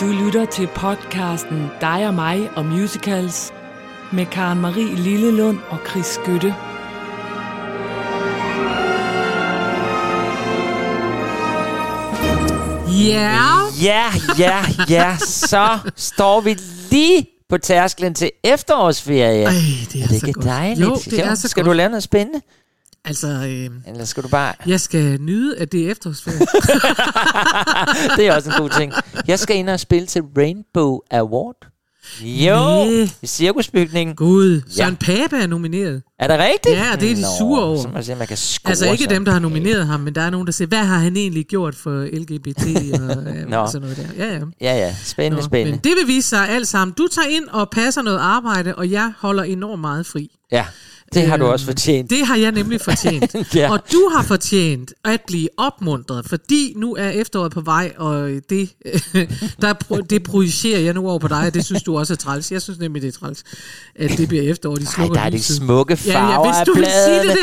Du lytter til podcasten Dig og mig og musicals med Karen Marie Lillelund og Chris Skytte. Ja. Ja, ja, ja, så står vi lige på tærsklen til efterårsferie. Ej, det er, er det så ikke godt. dejligt? Jo, det er så Skal godt. du lave noget spændende? Altså, øh, Eller skal du bare... jeg skal nyde, at det er efterårsferie. det er også en god ting. Jeg skal ind og spille til Rainbow Award. Jo, Næh. i cirkusbygningen. Gud, Søren Ja. Pape er nomineret. Er det rigtigt? Ja, det er de sure over. Så se, om jeg kan score Altså ikke dem, der har nomineret ham, men der er nogen, der siger, hvad har han egentlig gjort for LGBT og, øh, Nå. og sådan noget der. Ja, ja. Ja, ja. Spændende, Nå, spændende. men det vil vise sig alt sammen. Du tager ind og passer noget arbejde, og jeg holder enormt meget fri. Ja, det har du Øhm, også fortjent. Det har jeg nemlig fortjent. Ja. Og du har fortjent at blive opmuntret, fordi nu er efteråret på vej, og det, der, det projicerer jeg nu over på dig, og det synes du også er træls. Jeg synes nemlig, det er træls, at det bliver efterår, de Ej, slukker der er de smukke Ja, ja, farver hvis af du vil sige det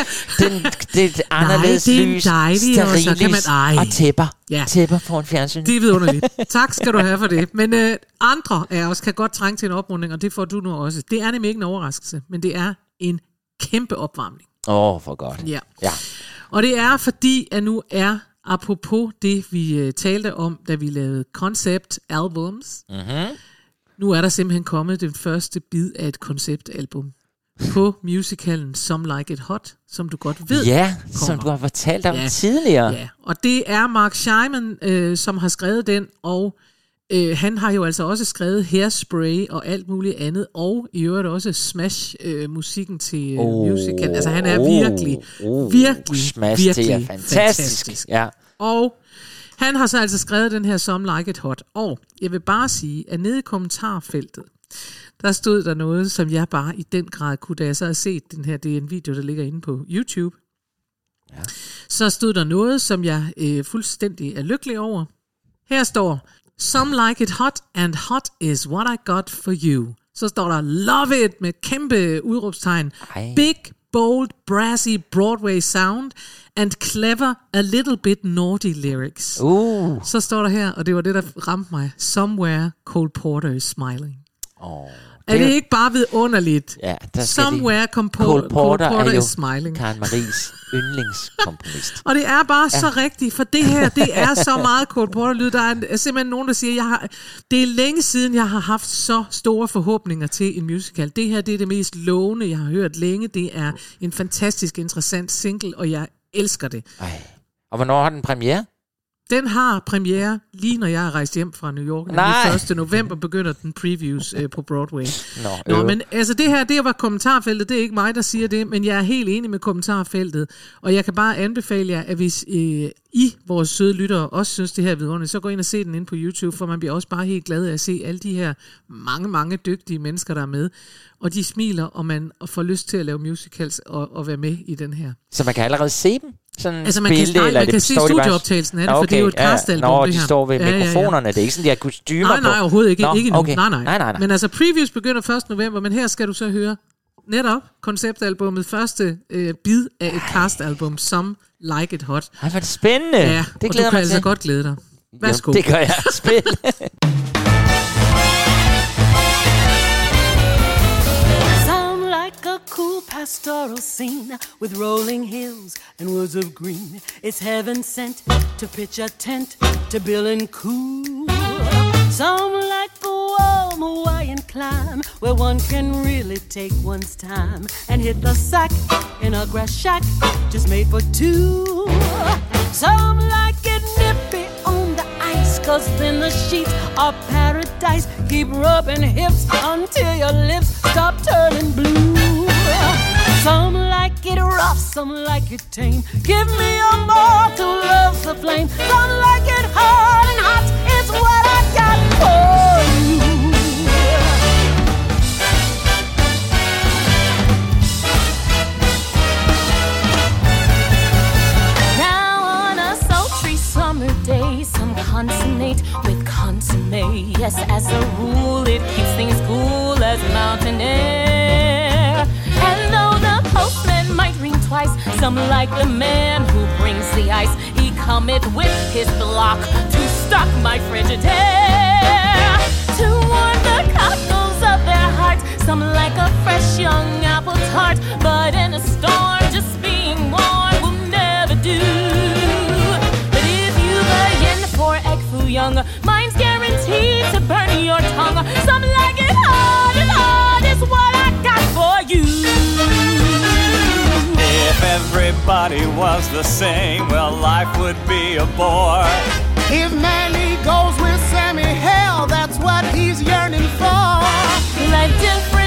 Den, det er anderledes det er lys. dejlig, og så kan man- ej. Og tæpper. Ja. Tæpper foran fjernsyn. Det er vidunderligt. Tak skal du have for det. Men øh, andre af os kan godt trænge til en opmuntring, og det får du nu også. Det er nemlig ikke en overraskelse, men det er en kæmpe opvarmning. Åh, oh, for godt. Ja. Ja. Og det er fordi, at nu er, apropos det, vi øh, talte om, da vi lavede concept albums, Mm-hmm. nu er der simpelthen kommet den første bid af et konceptalbum på musicalen Some Like It Hot, som du godt ved. Ja, som kommer. du har fortalt om Ja. tidligere. Ja, og det er Mark Scheiman, øh, som har skrevet den, og øh, han har jo altså også skrevet Hairspray og alt muligt andet, og i øvrigt også Smash-musikken til øh, Oh, musical. Altså han er oh, virkelig, oh, virkelig, Smash, virkelig fantastisk. fantastisk. Ja. Og han har så altså skrevet den her Some Like It Hot. Og jeg vil bare sige, at nede i kommentarfeltet, der stod der noget, som jeg bare i den grad kunne, da jeg så har set den her, det er en video, der ligger inde på YouTube. Ja. Så stod der noget, som jeg øh, fuldstændig er lykkelig over. Her står, Some like it hot, and hot is what I got for you. Så står der, love it, med kæmpe udråbstegn. Ej. Big, bold, brassy Broadway sound, and clever, a little bit naughty lyrics. Uh. Så står der her, og det var det, der ramte mig. Somewhere Cole Porter is smiling. Oh, Er det ikke bare vidunderligt? Ja, der skal Somewhere de... Cole, Cole Porter, Cole Porter er jo is smiling. Karen Maries yndlingskomponist. Og det er bare ja. så rigtigt, for det her, det er så meget Cole Porter-lyd. Der er er simpelthen nogen, der siger, jeg har, det er længe siden, jeg har haft så store forhåbninger til en musical. Det her, det er det mest lovende, jeg har hørt længe. Det er en fantastisk interessant single, og jeg elsker det. Ej. Og hvornår har den premiere? Den har premiere lige når jeg er rejst hjem fra New York. Nej. Den 1. november begynder den previews øh, på Broadway. Nå, Nå, øv. men altså det her, det var kommentarfeltet. Det er ikke mig, der siger det, men jeg er helt enig med kommentarfeltet. Og jeg kan bare anbefale jer, at hvis øh, I, vores søde lyttere, også synes, det her er vidunderligt, så gå ind og se den inde på YouTube, for man bliver også bare helt glad af at se alle de her mange, mange dygtige mennesker, der er med. Og de smiler, og man får lyst til at lave musicals og, og være med i den her. Så man kan allerede se dem? Sådan Altså man kan, nej, eller man kan se de studieoptagelsen af det, Nå, for det er jo et ja, ja. castalbum, Nå, det de her. står ved Ja, ja, ja. mikrofonerne. Det er ikke sådan, de har kostymer Nej, nej, på. overhovedet ikke. Nå, ikke endnu. okay. Nej, nej. nej, nej, nej. Men altså, previews begynder 1. november, men her skal du så høre netop konceptalbummet, første øh, bid af et castalbum, Some Like It Hot. Ej, hvor det spændende. Ja, det og glæder du kan altså til. godt glæde dig. Værsgo. Jo, det gør jeg. Spil. Sound like a cool pastoral scene with rolling hills and woods of green. It's heaven sent to pitch a tent to Bill and cool. Some like a warm Hawaiian climb where one can really take one's time and hit the sack in a grass shack just made for two. Some like it nippy on the ice, cause then the sheets are paradise. Keep rubbing hips until your lips stop turning blue. Some like it rough, some like it tame. Give me a more to love the flame. Some like it hard and hot. It's what I got for consonate with consomme. Yes, as a rule, it keeps things cool as mountain air. And though the postman might ring twice, some like the man who brings the ice. He cometh with his block to stock my frigid hair. air to warm the cockles of their hearts. Some like a fresh young apple tart, but in a storm, young, mine's guaranteed to burn your tongue. Some like it hard, and hard is what I got for you. If everybody was the same, well, life would be a bore. If Manny goes with Sammy, hell, that's what he's yearning for. Let different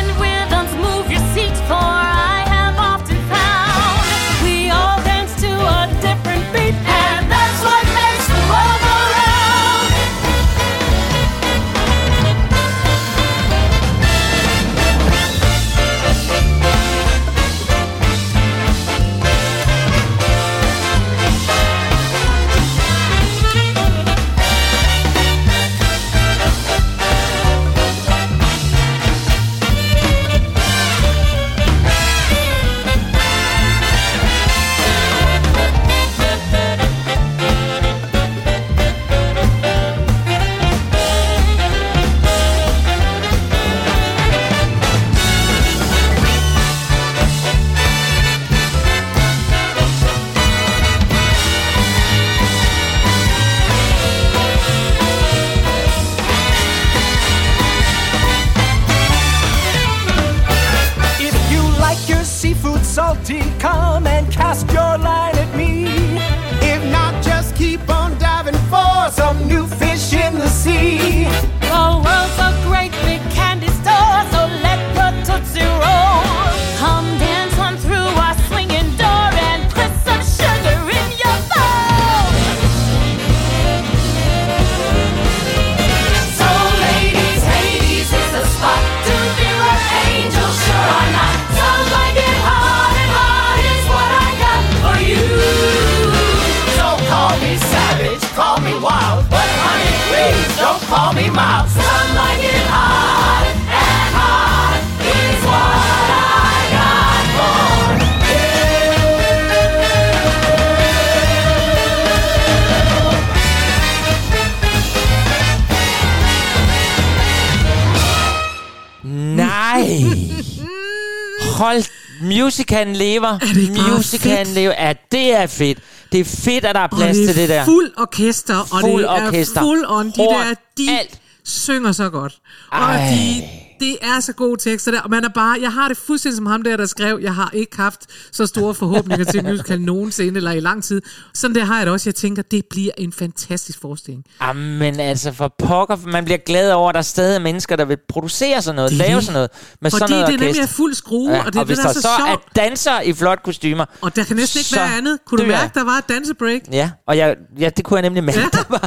musicalen lever. det ikke bare musicalen lever. Ja, det er fedt. Det er fedt, at der er Og plads det til det er der. fuld orkester, og Fuld det er orkester. fuld on. De Horn, der, de alt. synger så godt. Og Ej. de, det er så gode tekster der. Og man er bare, jeg har det fuldstændig som ham der, der skrev, jeg har ikke haft så store forhåbninger til en musical nogensinde, eller i lang tid. Sådan der har jeg det også. Jeg tænker, det bliver en fantastisk forestilling. Jamen altså, for pokker, man bliver glad over, at der er stadig mennesker, der vil producere sådan noget, Det er lave sådan noget, med Fordi sådan noget det er nemlig er fuld skrue, Ja, og det er og det, der er så, så er sjovt. danser i flot kostymer, Og der kan næsten ikke være andet. Kunne du mærke, der var et dansebreak? Ja, og jeg, ja, det kunne jeg nemlig mærke. Ja.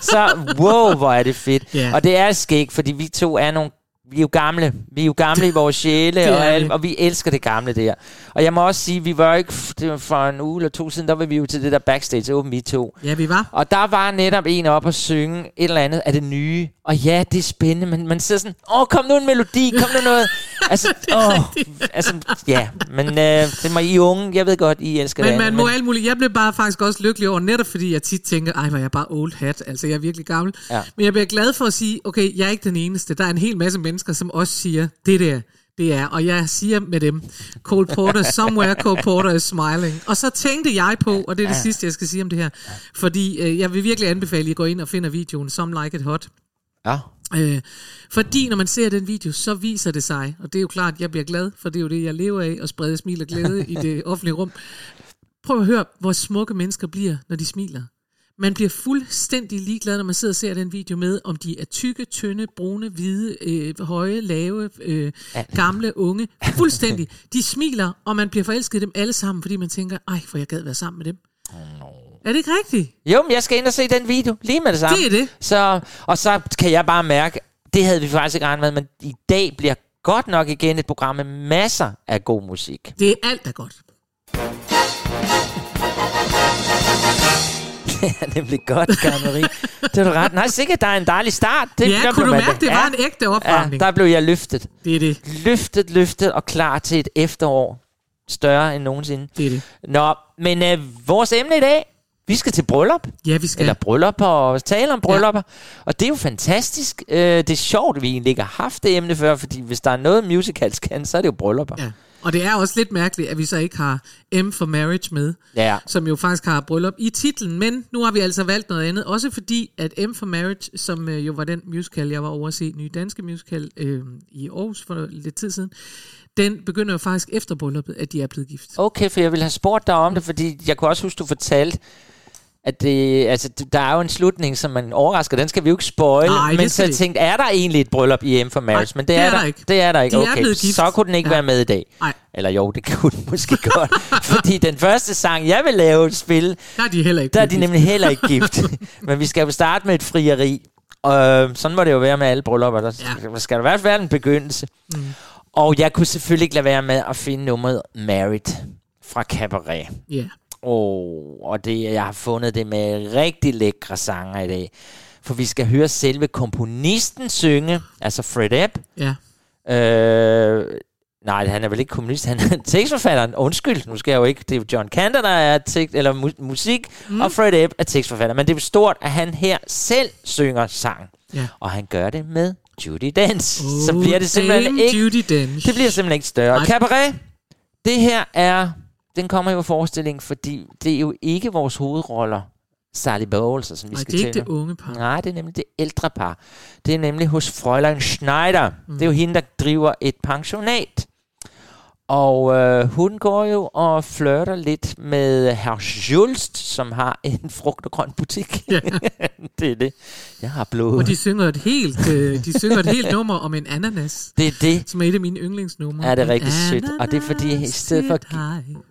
så wow, hvor er det fedt. Ja. Og det er skægt, fordi vi to er nogle vi er jo gamle. Vi er jo gamle i vores sjæle, og, vi. al, og vi elsker det gamle der. Og jeg må også sige, vi var ikke, det var for en uge eller to siden, der var vi jo til det der backstage åben vi to. Ja, vi var. Og der var netop en op og synge et eller andet af det nye. Og ja, det er spændende, men man sidder sådan, åh, kom nu en melodi, kom nu noget. Altså, åh, altså, ja, men øh, det må I unge, jeg ved godt, I elsker Men det. man må alt muligt. Jeg blev bare faktisk også lykkelig over, netop fordi jeg tit tænker, ej, hvor er jeg bare old hat. Altså, jeg er virkelig gammel. Ja. Men jeg bliver glad for at sige, okay, jeg er ikke den eneste. Der er en hel masse mennesker, som også siger, det der, det er. Og jeg siger med dem, Cole Porter, somewhere Cole Porter is smiling. Og så tænkte jeg på, og det er det sidste, jeg skal sige om det her, fordi øh, jeg vil virkelig anbefale, at I går ind og finder videoen Some Like It Hot. Ja. Øh, fordi når man ser den video, så viser det sig, og det er jo klart, at jeg bliver glad, for det er jo det, jeg lever af, at sprede smil og glæde i det offentlige rum. Prøv at høre, hvor smukke mennesker bliver, når de smiler. Man bliver fuldstændig ligeglad, når man sidder og ser den video med, om de er tykke, tynde, brune, hvide, øh, høje, lave, øh, gamle, unge. Fuldstændig. De smiler, og man bliver forelsket i dem alle sammen, fordi man tænker, ej, for jeg gad være sammen med dem. Er det ikke rigtigt? Jo, men jeg skal ind og se den video lige med det samme. Det er det. Så, og så kan jeg bare mærke, det havde vi faktisk ikke regnet med, men i dag bliver godt nok igen et program med masser af god musik. Det er alt, der er godt. Det er nemlig godt, Karen Marie. Det er du ret. Nej, sikkert, der er en dejlig start. Det, Ja, kunne du mærke, det var en ægte opvarmning? Ja, der blev jeg løftet. Det er det. Løftet, løftet og klar til et efterår. Større end nogensinde. Det er det. Nå, men øh, vores emne i dag, Vi skal til bryllup. Ja, vi skal. Eller bryllup og tale om bryllupper. Ja. Og det er jo fantastisk. Øh, det er sjovt, at vi egentlig ikke har haft det emne før, fordi hvis der er noget musicals kan, så er det jo bryllupper. Ja. Og det er også lidt mærkeligt, at vi så ikke har M for Marriage med, Ja. som jo faktisk har bryllup i titlen, men nu har vi altså valgt noget andet, også fordi at M for Marriage, som øh, jo var den musical, jeg var over at se, nye danske musical øh, i Aarhus for lidt tid siden, den begynder jo faktisk efter brylluppet, at de er blevet gift. Okay, for jeg ville have spurgt dig om det, fordi jeg kunne også huske, du fortalte, at det, altså, der er jo en slutning, som man overrasker. Den skal vi jo ikke spoil. Nej, det men så jeg tænkte, er der egentlig et bryllup i M for Marriage? Nej, men det, er, der, ikke. Det er der ikke. De er okay, gift. så kunne den ikke Ja. være med i dag. Nej. Eller jo, det kunne den måske godt. fordi den første sang, jeg vil lave et spil, Der er de heller ikke der er de nemlig heller ikke gift. men vi skal jo starte med et frieri. Og øh, sådan må det jo være med alle bryllupper. Der ja. skal der i hvert fald være en begyndelse. Mm. Og jeg kunne selvfølgelig ikke lade være med at finde nummeret Married fra Cabaret. Ja. Oh, og det, jeg har fundet det med rigtig lækre sanger i dag. For vi skal høre selve komponisten synge, altså Fred Epp. Ja. Øh, nej, han er vel ikke komponist, han er tekstforfatteren. Undskyld, nu skal jeg jo ikke. Det er jo John Cantor, der er tekst, eller mu- musik, mm. og Fred Epp er tekstforfatter. Men det er jo stort, at han her selv synger sang. Ja. Og han gør det med Judy Dance. Oh, så bliver det simpelthen ikke Judi Dench. det bliver simpelthen ikke større. Nej. Cabaret, det her er... Den kommer jo i forestilling, fordi det er jo ikke vores hovedroller, Sally Bowles, som vi Nej, skal det er ikke det unge par. Nej, det er nemlig det ældre par. Det er nemlig hos Fräulein Schneider. Mm. Det er jo hende, der driver et pensionat. Og øh, hun går jo og flirter lidt med herr Schulst, som har en frugt- og grøn butik. Ja. det er det. Jeg har blod. Og de synger et helt, øh, de synger et helt nummer om en ananas, Det er det. som er et af mine yndlingsnumre. Ja, det er En rigtig sødt. Og det er fordi, i stedet for at.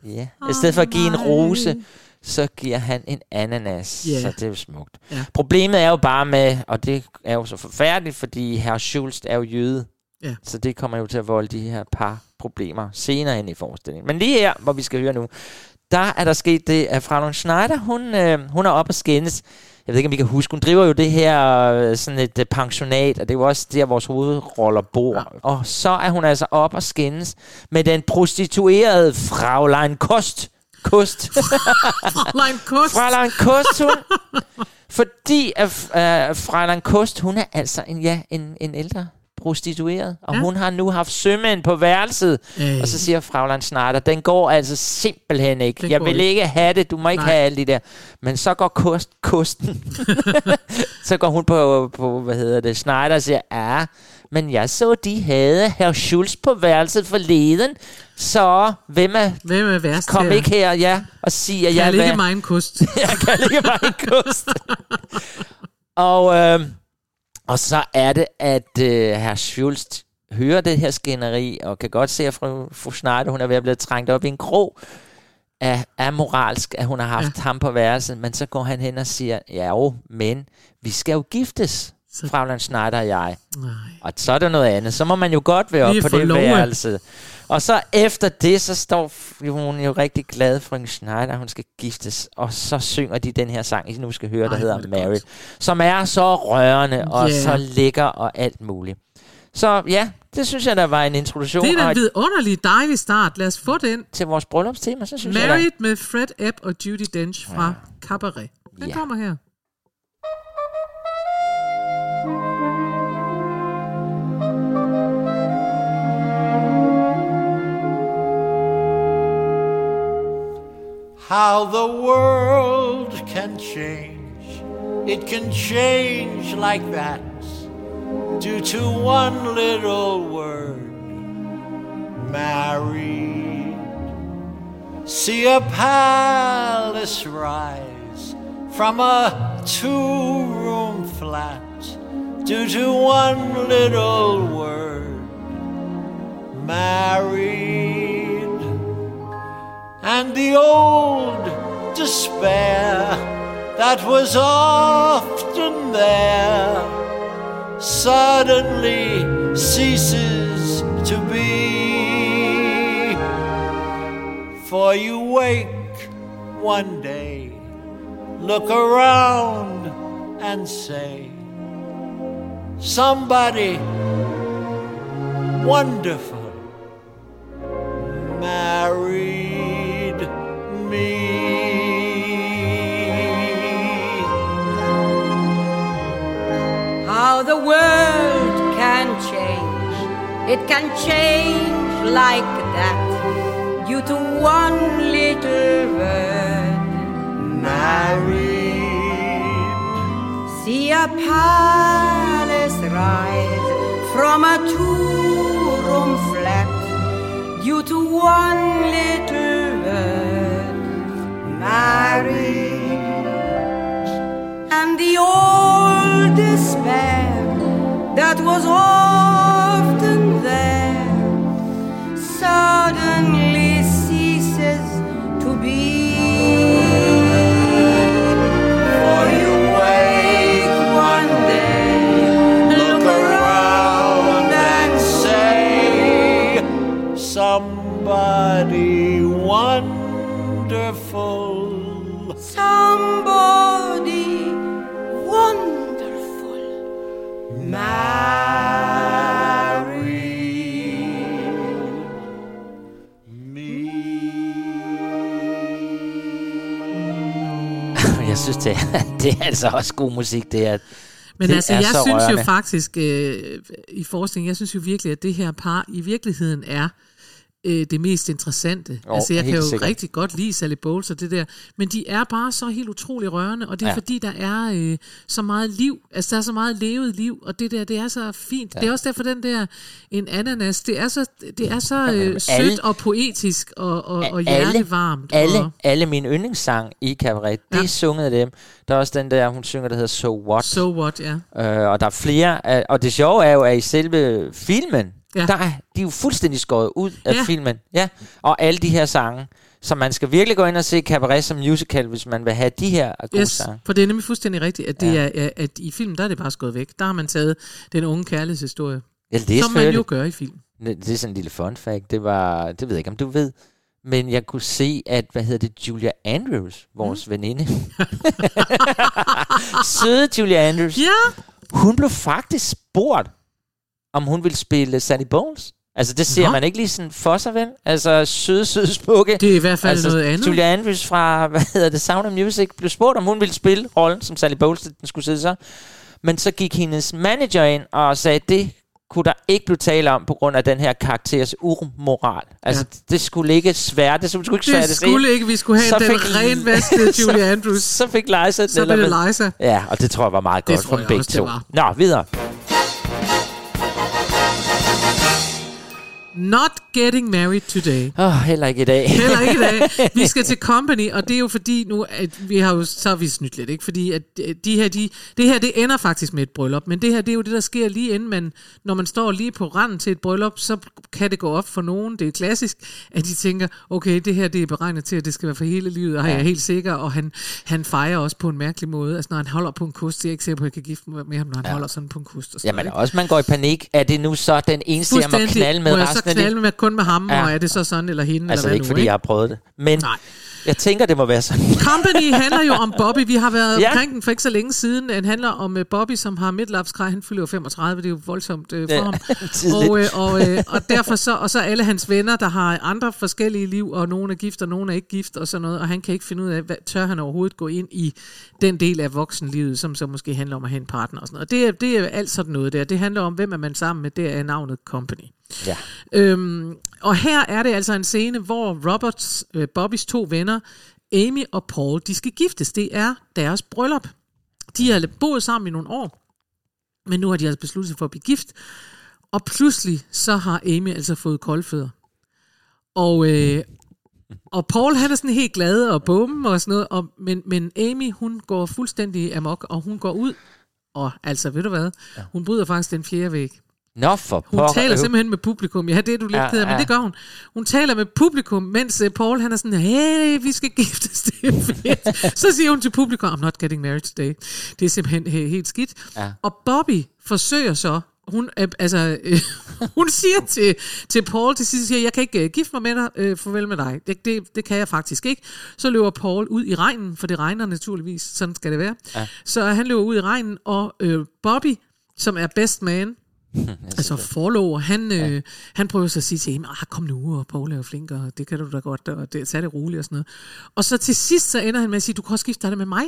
Ja, i stedet for at give en rose, så giver han en ananas. Ja. Så det er jo smukt. Ja. Problemet er jo bare med, og det er jo så forfærdeligt, fordi herr Schulst er jo jøde. Ja. Så det kommer jo til at volde de her par problemer senere ind i forestillingen. Men lige her, hvor vi skal høre nu, der er der sket det, at Fraulein Schneider, hun, øh, hun er op og skændes. Jeg ved ikke, om vi kan huske. Hun driver jo det her øh, sådan et øh, pensionat, og det er jo også der, vores hovedroller bor. Ja. Og så er hun altså op og skændes med den prostituerede Fraulein Kost. Kost. Fräulein Kost. Fraulein Kost, hun... Fordi at uh, Fraulein Kost, hun er altså en, ja, en, en ældre prostitueret, og Ja. hun har nu haft sømænd på værelset. Øh. Og så siger Fraulein Schneider, den går altså simpelthen ikke. Den Jeg vil ikke. ikke have det, du må ikke Nej. have alle de der. Men så går kost, kosten. så går hun på, på, hvad hedder det, Schneider og siger, ja, men jeg så, de havde herr Schulz på værelset forleden, så hvem er, Hvem er værst kom her? ikke her, ja, og sig, at Jeg jeg ikke vil- mig en kost. jeg kan ikke bare en kost. og, øh, og så er det, at øh, herr Schulz hører det her skænderi, og kan godt se, at fru, fru Schneider, hun er ved at blive trængt op i en krog, er, er moralsk, at hun har haft ja. ham på værelset, men så går han hen og siger, ja jo, men vi skal jo giftes, Så- Fraulein Schneider og jeg. Nej. Og så er der noget andet. Så må man jo godt være op Lige på det lov at- værelse. Og så efter det, så står hun jo rigtig glad for en Schneider, hun skal giftes. Og så synger de den her sang, I nu skal høre, der Ej, hedder er Married. godt. Som er så rørende og Ja. så lækker og alt muligt. Så ja, det synes jeg, der var en introduktion Det er og en vidunderlig dejlig start. Lad os få den. til vores bryllupstema, så synes jeg, Married med Fred Epp og Judy Dench fra Cabaret. Den Ja. kommer her. How the world can change. It can change like that due to one little word married. See a palace rise from a two room flat due to one little word married and the old despair that was often there suddenly ceases to be. For you wake one day, look around and say, Somebody wonderful married me. How the world can change, it can change like that due to one little word married. See a palace rise from a two room flat due to one little Married and the old despair that was often there suddenly ceases to be. For you wake one day, look around and say somebody one wonderful. somebody wonderful marry Jeg synes, det er, det er altså også god musik. Det er, Men det altså, jeg synes rørende. jo faktisk, øh, i forskning, jeg synes jo virkelig, at det her par i virkeligheden er øh, det mest interessante. Jo, altså, jeg kan jo sikkert. rigtig godt lide Sally Bowles og det der, men de er bare så helt utrolig rørende, og det er Ja. fordi, der er øh, så meget liv. Altså, der er så meget levet liv, og det der, det er så fint. Ja. Det er også derfor, den der, en ananas, det er så, det er så øh, sødt alle- og poetisk og, og, og alle, hjertevarmt. alle, og, alle mine yndlingssang i Cabaret, det Ja. sunget af dem. Der er også den der, hun synger, der hedder So What. so what, ja. Øh, og der er flere. Og det sjove er jo, at i selve filmen, ja. Der er de er jo fuldstændig skåret ud af Ja. filmen. Ja. Og alle de her sange. Så man skal virkelig gå ind og se Cabaret som musical, hvis man vil have de her gode Yes, sange. for det er nemlig fuldstændig rigtigt, at, det Ja. er, at i filmen, der er det bare skåret væk. Der har man taget den unge kærlighedshistorie, Ja, det som man jo gør i film. Det er sådan en lille fun fact. Det var, det ved jeg ikke, om du ved. Men jeg kunne se, at, hvad hedder det, Julia Andrews, vores mm. veninde. Søde Julia Andrews. Ja, Hun blev faktisk spurgt, om hun ville spille Sally Bowles. Altså, det ser Nå. man ikke lige sådan for sig, vel? Altså, søde, søde, smukke. det er i hvert fald altså, noget andet. Julia Andrews fra, hvad hedder det, Sound of Music, blev spurgt, om hun ville spille rollen som Sally Bowles, den skulle sidde så. Men så gik hendes manager ind og sagde, det kunne der ikke blive tale om på grund af den her karakteres umoral. Altså, ja. det skulle ikke svært. Det skulle ikke svært det skulle ikke, vi skulle have Så den fik- renvaskede Så- Julia Andrews. Så fik Liza den. Så blev det? Liza. Ja, og det tror jeg var meget Det godt for dem begge det to. Nå, videre. Not getting married today. Åh, oh, heller ikke i dag. Heller ikke i dag. Vi skal til Company, og det er jo fordi nu, at vi har jo, så har vi snydt lidt, ikke? Fordi at øh, de her, de, det her, det ender faktisk med et bryllup, men det her, det er jo det, der sker lige inden man, når man står lige på randen til et bryllup, så kan det gå op for nogen, det er klassisk, at de tænker, okay, det her, det er beregnet til, at det skal være for hele livet, og jeg er helt sikker, og han, han fejrer også på en mærkelig måde, altså når han holder på en kust, det er jeg ikke sikker på, at jeg kan gifte mig med ham, når han ja. holder sådan på en kust. Og sådan Jamen noget, også, man går i panik. Er det nu så den eneste, jeg må knalde med så resten af knalde med, kun med ham, Ja. og er det så sådan, eller hende, Altså eller hvad ikke nu, fordi ikke? jeg har prøvet det. Men Nej. jeg tænker, det må være sådan. Company handler jo om Bobby. Vi har været Ja. omkring den for ikke så længe siden. Den handler om uh, Bobby, som har midtlapskrej. Han fylder jo 35. Det er jo voldsomt uh, for Ja, ham. og, uh, og, uh, og derfor så, og så alle hans venner, der har andre forskellige liv, og nogen er gift, og nogen er ikke gift, og sådan noget. Og han kan ikke finde ud af, hvad, tør han overhovedet gå ind i den del af voksenlivet, som så måske handler om at have en partner og sådan noget. Og det, er- det er alt sådan noget der. Det handler om, hvem er man sammen med. Det er navnet Company. Ja. Øhm, og her er det altså en scene, hvor Roberts, øh, Bobbys to venner, Amy og Paul, de skal giftes. Det er deres bryllup. De har boet sammen i nogle år, men nu har de altså besluttet sig for at blive gift. Og pludselig så har Amy altså fået koldfødder. Og, øh, og Paul han er sådan helt glad og bum og sådan noget, og, men, men Amy hun går fuldstændig amok, og hun går ud, og altså ved du hvad, hun bryder faktisk den fjerde væg. Nå for Hun pokker. taler simpelthen med publikum. Ja, det er du lidt Ja, ked af, men ja. det gør hun. Hun taler med publikum, mens uh, Paul han er sådan, hey, vi skal giftes, det er fedt. Så siger hun til publikum, I'm not getting married today. Det er simpelthen he- helt skidt. Ja. Og Bobby forsøger så, hun, øh, altså, øh, hun siger til, til Paul til sidst, siger, jeg kan ikke øh, gifte mig med dig, øh, farvel med dig. Det, det, det kan jeg faktisk ikke. Så løber Paul ud i regnen, for det regner naturligvis, sådan skal det være. Ja. Så han løber ud i regnen, og øh, Bobby, som er best man, Altså forlover, han, ja. øh, han prøver så at sige til hende, ah, kom nu, og Paul er jo flink, og det kan du da godt, og det, tag det roligt og sådan noget. Og så til sidst, så ender han med at sige, du kan også gifte dig med mig.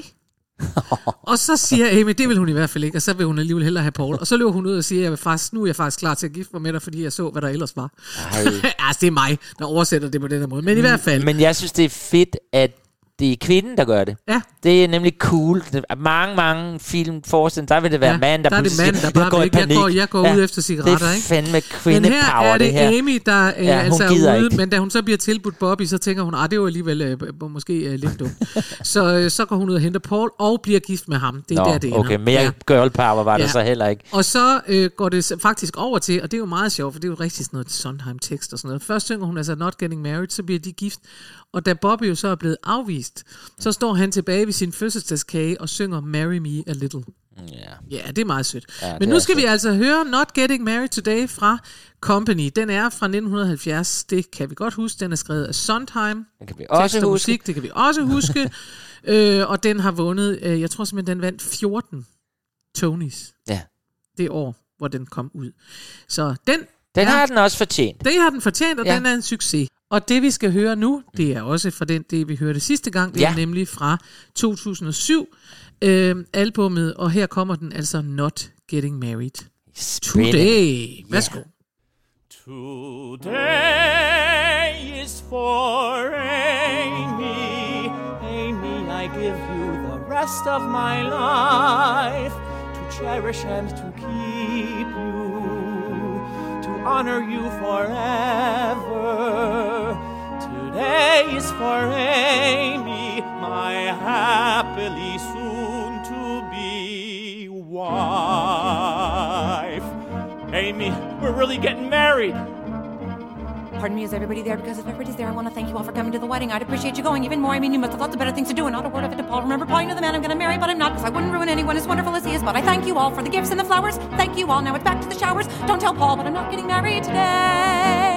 og så siger Amy, det vil hun i hvert fald ikke, og så vil hun alligevel hellere have Paul. Og så løber hun ud og siger, jeg vil faktisk, nu er jeg faktisk klar til at gifte mig med dig, fordi jeg så, hvad der ellers var. altså, det er mig, der oversætter det på den her måde. Men i hvert fald, Men jeg synes, det er fedt, at det er kvinden, der gør det. ja, Det er nemlig cool. Det er mange, mange film forestilling, der vil det være Ja, mand, der, der er det mand, der bare vil ikke. Jeg går- jeg går ud efter cigaretter, Det er fandme kvindepower, her er det, det her. Amy, der øh, Ja, altså er ude, ikke. men da hun så bliver tilbudt Bobby, så tænker hun, at det var alligevel øh, måske øh, lidt dumt. så, øh, så går hun ud og henter Paul og bliver gift med ham. Det er Nå, der, det ender. okay, mere Ja. girl power var der Ja. så heller ikke. Og så øh, går det faktisk over til, og det er jo meget sjovt, for det er jo rigtig sådan noget Sondheim-tekst og sådan noget. Først synger hun altså Not Getting Married, så bliver de gift. Og da Bobby jo så er blevet afvist, så står han tilbage ved sin fødselsdagskage og synger Marry Me A Little. Ja. Ja, det er meget sødt. Ja, Ja, Men nu skal sødt. vi altså høre Not Getting Married Today fra Company. Den er fra 1970. Det kan vi godt huske. Den er skrevet af Sondheim. Det kan vi også og huske. musik, det kan vi også huske. øh, og den har vundet, øh, jeg tror simpelthen, den vandt 14 Tonys Ja. det år, hvor den kom ud. Så den, Den er, har den også fortjent. det har den fortjent, og Ja. ja. den er en succes. Og det vi skal høre nu, det er også fra den, det vi hørte sidste gang, det Ja. er nemlig fra 2007 øh, albummet, og her kommer den altså Not Getting Married Spændende. Today. Værsgo. Today is for Amy. Amy, I give you the rest of my life to cherish and to keep you, honor you forever. Today is for Amy, my happily soon to be wife. Amy, we're really getting married. Pardon me, is everybody there? Because if everybody's there, I want to thank you all for coming to the wedding. I'd appreciate you going even more. I mean, you must have lots of better things to do, and not a word of it to Paul. Remember, Paul, you know the man I'm going to marry, but I'm not, because I wouldn't ruin anyone as wonderful as he is. But I thank you all for the gifts and the flowers. Thank you all. Now it's back to the showers. Don't tell Paul, but I'm not getting married today.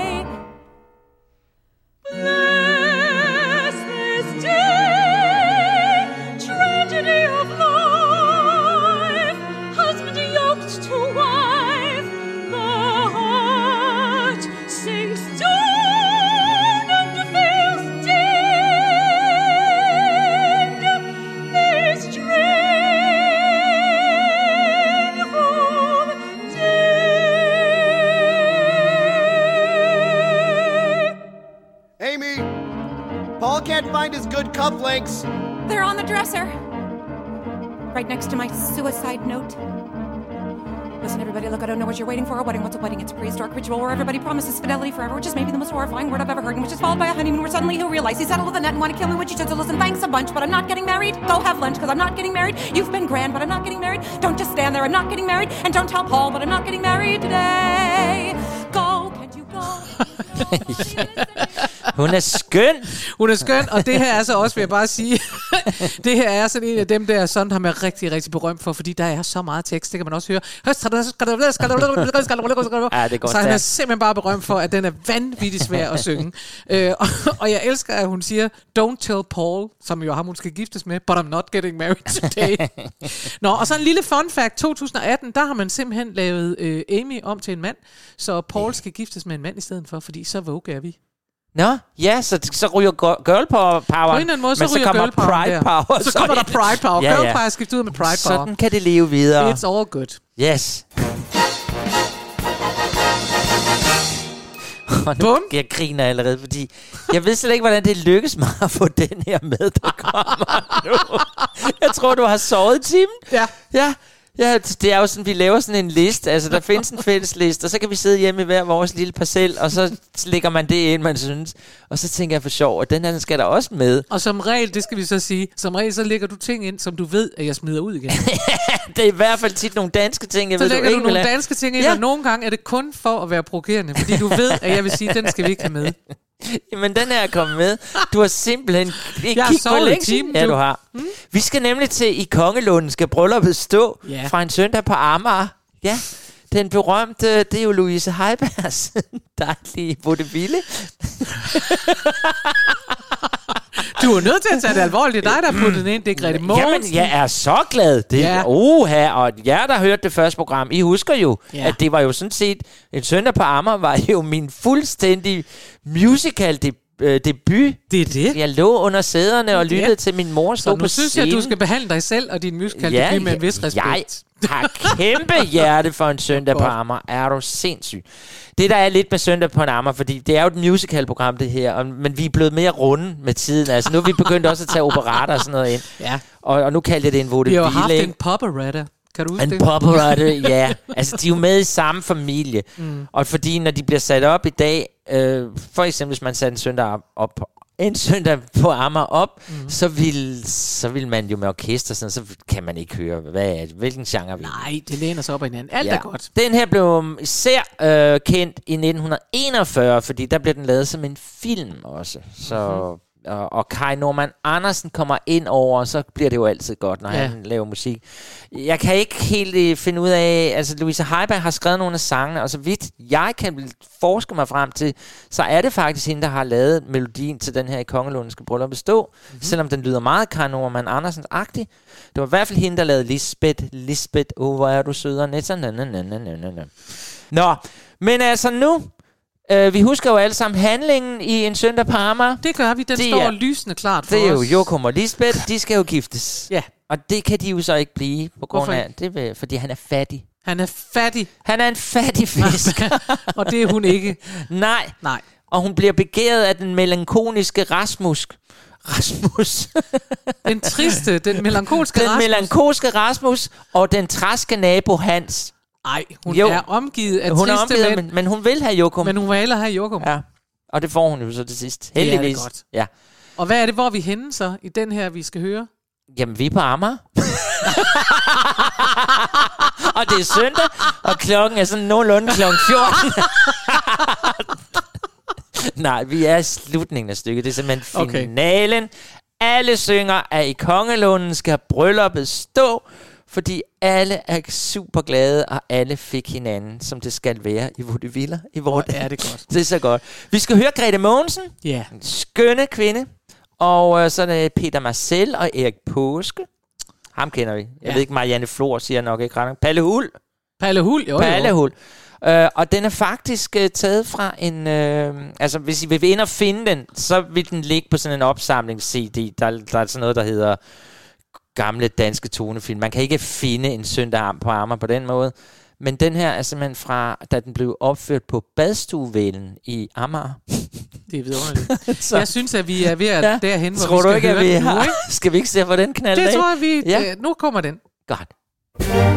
Right next to my suicide note. Listen, everybody, look, I don't know what you're waiting for. A wedding, what's a wedding? It's a prehistoric ritual where everybody promises fidelity forever, which is maybe the most horrifying word I've ever heard, and which is followed by a honeymoon where suddenly he'll realize he's settled with a net and want to kill me she says, so listen, thanks a bunch, but I'm not getting married. Go have lunch, because I'm not getting married. You've been grand, but I'm not getting married. Don't just stand there, I'm not getting married. And don't tell Paul, but I'm not getting married today. Go, can't you go? Hun er skøn. Hun er skøn, og det her er så også, vil jeg bare sige, det her er sådan en af dem der, sådan har man rigtig, rigtig berømt for, fordi der er så meget tekst, det kan man også høre. Ja, det går så han er simpelthen bare berømt for, at den er vanvittigt svær at synge. Øh, og, og jeg elsker, at hun siger, don't tell Paul, som jo er ham, hun skal giftes med, but I'm not getting married today. Nå, og så en lille fun fact. 2018, der har man simpelthen lavet øh, Amy om til en mand, så Paul skal giftes med en mand i stedet for, fordi så vogue er vi. Nå, ja, så, så ryger girl power. På en eller anden måde, så, så ryger kommer girl power pride der. power. Så kommer der pride power. Ja, Girl ja. power er skiftet ud med pride power. Sådan kan det leve videre. It's all good. Yes. Og nu, Bum. jeg griner allerede, fordi jeg ved slet ikke, hvordan det lykkes mig at få den her med, der kommer nu. Jeg tror, du har sovet i timen. Ja. Ja, ja, det er jo sådan, vi laver sådan en liste. Altså, der findes en fælles liste, og så kan vi sidde hjemme i hver vores lille parcel, og så lægger man det ind, man synes. Og så tænker jeg for sjov, at den her den skal der også med. Og som regel, det skal vi så sige, som regel så lægger du ting ind, som du ved, at jeg smider ud igen. Det er i hvert fald tit nogle danske ting, jeg så ved, lægger du, vil nogle danske ting ind, Ja. og nogle gange er det kun for at være provokerende, fordi du ved, at jeg vil sige, at den skal vi ikke have med. Jamen, den er kommet med. Du har simpelthen Jeg har sovet i timen, Ja, du. har. Mm. Vi skal nemlig til i Kongelunden, skal brylluppet stå Ja. fra en søndag på Amager. Ja, den berømte, det er jo Louise Heibergs dejlige vaudeville. Du er nødt til at tage det alvorligt. Det er dig, der har puttet den ind. Det er Grete Mogensen. Jamen, jeg er så glad. Det Ja. ja. Oha, og jer, der hørte det første program, I husker jo, Ja. ja. at det var jo sådan set, en søndag på Amager var jo min fuldstændig musical debut øh, debut. Det er det. Jeg lå under sæderne og lyttede til min mor stå nu på synes jeg, at du scenen. skal behandle dig selv og din musical Ja, debut med en vis respekt. Jeg har kæmpe hjerte for en søndag på. Amager. Er du sindssyg? Det, der er lidt med søndag på en Amager, fordi det er jo et musicalprogram, det her, og, men vi er blevet mere runde med tiden. Altså, nu er vi begyndt også at tage operater og sådan noget ind. Ja. Og, og nu kalder jeg det en Vi har haft en popperetta. Kan du huske En det? ja. Altså, de er jo med i samme familie. Mm. Og fordi, når de bliver sat op i dag, øh, for eksempel, hvis man satte en søndag op, op en søndag på Amager op, mm. så, vil, så vil man jo med orkester, sådan, så kan man ikke høre, hvad er, hvilken genre vi Nej, det læner sig op ad hinanden. Alt er godt. Den her blev især øh, kendt i 1941, fordi der blev den lavet som en film også. Så, Mhm. Og, og Kai Norman Andersen kommer ind over, så bliver det jo altid godt, når Ja. han laver musik. Jeg kan ikke helt øh, finde ud af, altså Louise Heiberg har skrevet nogle af sangene, og så vidt jeg kan forske mig frem til, så er det faktisk hende, der har lavet melodien til den her i Kongelund skal bryllup bestå, Mhm. mm-hmm. selvom den lyder meget Kai Norman Andersens-agtig. Det var i hvert fald hende, der lavede Lisbeth, Lisbeth, oh, hvor er du sød og na. Nå, men altså nu, øh, vi husker jo alle sammen handlingen i En søndag på Amager. Det gør vi. Den Det står er- lysende klart for Det er jo os. Jokum og Lisbeth, de skal jo giftes. Ja. Og det kan de jo så ikke blive, på grund Hvorfor af, det vil, fordi han er fattig. Han er fattig. Han er en fattig fisk. og det er hun ikke. Nej. Nej. Og hun bliver begæret af den melankoniske Rasmus. Rasmus. Den triste, den melankolske den Rasmus. melankolske Rasmus og den træske nabo Hans. Nej, hun Jo. er omgivet af hun er triste omgivet, mænd. men, men hun vil have Jokum. Men hun vil hellere have Jokum. Ja. Og det får hun jo så til sidst. Det er det Heldigvis. godt. Ja. Og hvad er det, hvor er vi henne så, i den her, vi skal høre? Jamen, vi er på Amager. og det er søndag, og klokken er sådan nogenlunde klokken 14. Nej, vi er i slutningen af stykket. Det er simpelthen Okay. finalen. Alle synger, at i Kongelunden skal brylluppet stå, fordi alle er super glade, og alle fik hinanden, som det skal være i Vaudeviller. I Hvor vores er det godt. det er så godt. Vi skal høre Grete Mogensen, Ja. en skønne kvinde, og øh, så er det Peter Marcel og Erik Påske. Ham kender vi. Jeg Ja. ja. ved ikke, Marianne Flor siger nok ikke ret. Palle Hul. Palle Hul, jo, jo. Palle Hul. Øh, og den er faktisk øh, taget fra en... Øh, altså, hvis I vil ind og finde den, så vil den ligge på sådan en opsamlings-CD. Der, der er sådan noget, der hedder gamle danske tonefilm. Man kan ikke finde en søndag på Amager på den måde. Men den her er simpelthen fra, da den blev opført på badstuevælden i Amager. Det er vidunderligt. Så- Jeg synes, at vi er ved at Ja. derhen, hvor Tror vi du skal ikke, høre at vi den nu, har... ikke? Skal vi ikke se, hvor den knalder Det af? tror jeg, vi... Ja. Ja. Nu kommer den. Godt.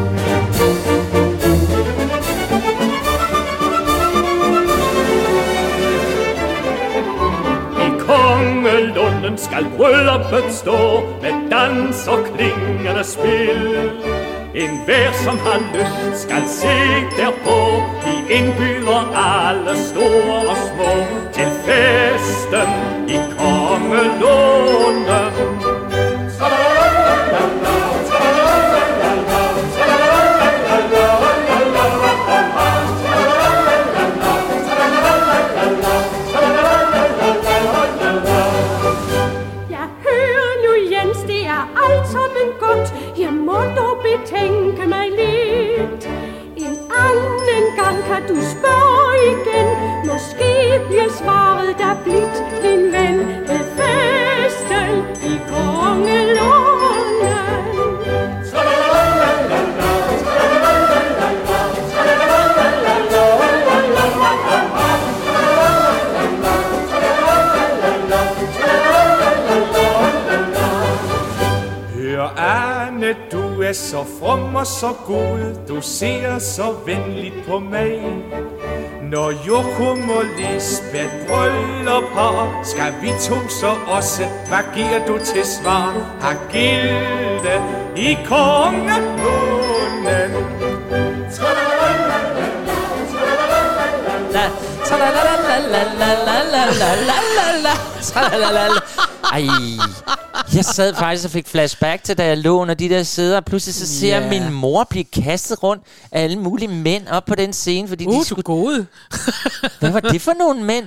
Skal brylluppet stå med dans og klingende spil. En hver som har lyst skal se derpå. Vi indbyder alle store og små til festen i Kongelunden. Jeg du spørger igen. Måske bliver svaret der blidt, du er så from og så god, du ser så venligt på mig. Når Jokum og Lisbeth bryllup har, skal vi to så også, hvad giver du til svar? Har gilde i kongelunden. La, tralalalalalalalalalala, tralalala. Ej, jeg sad faktisk og fik flashback til, da jeg lå under de der sæder, og pludselig så ser jeg min mor blive kastet rundt af alle mulige mænd op på den scene, fordi Uh, de skulle... gode. Hvad var det for nogle mænd?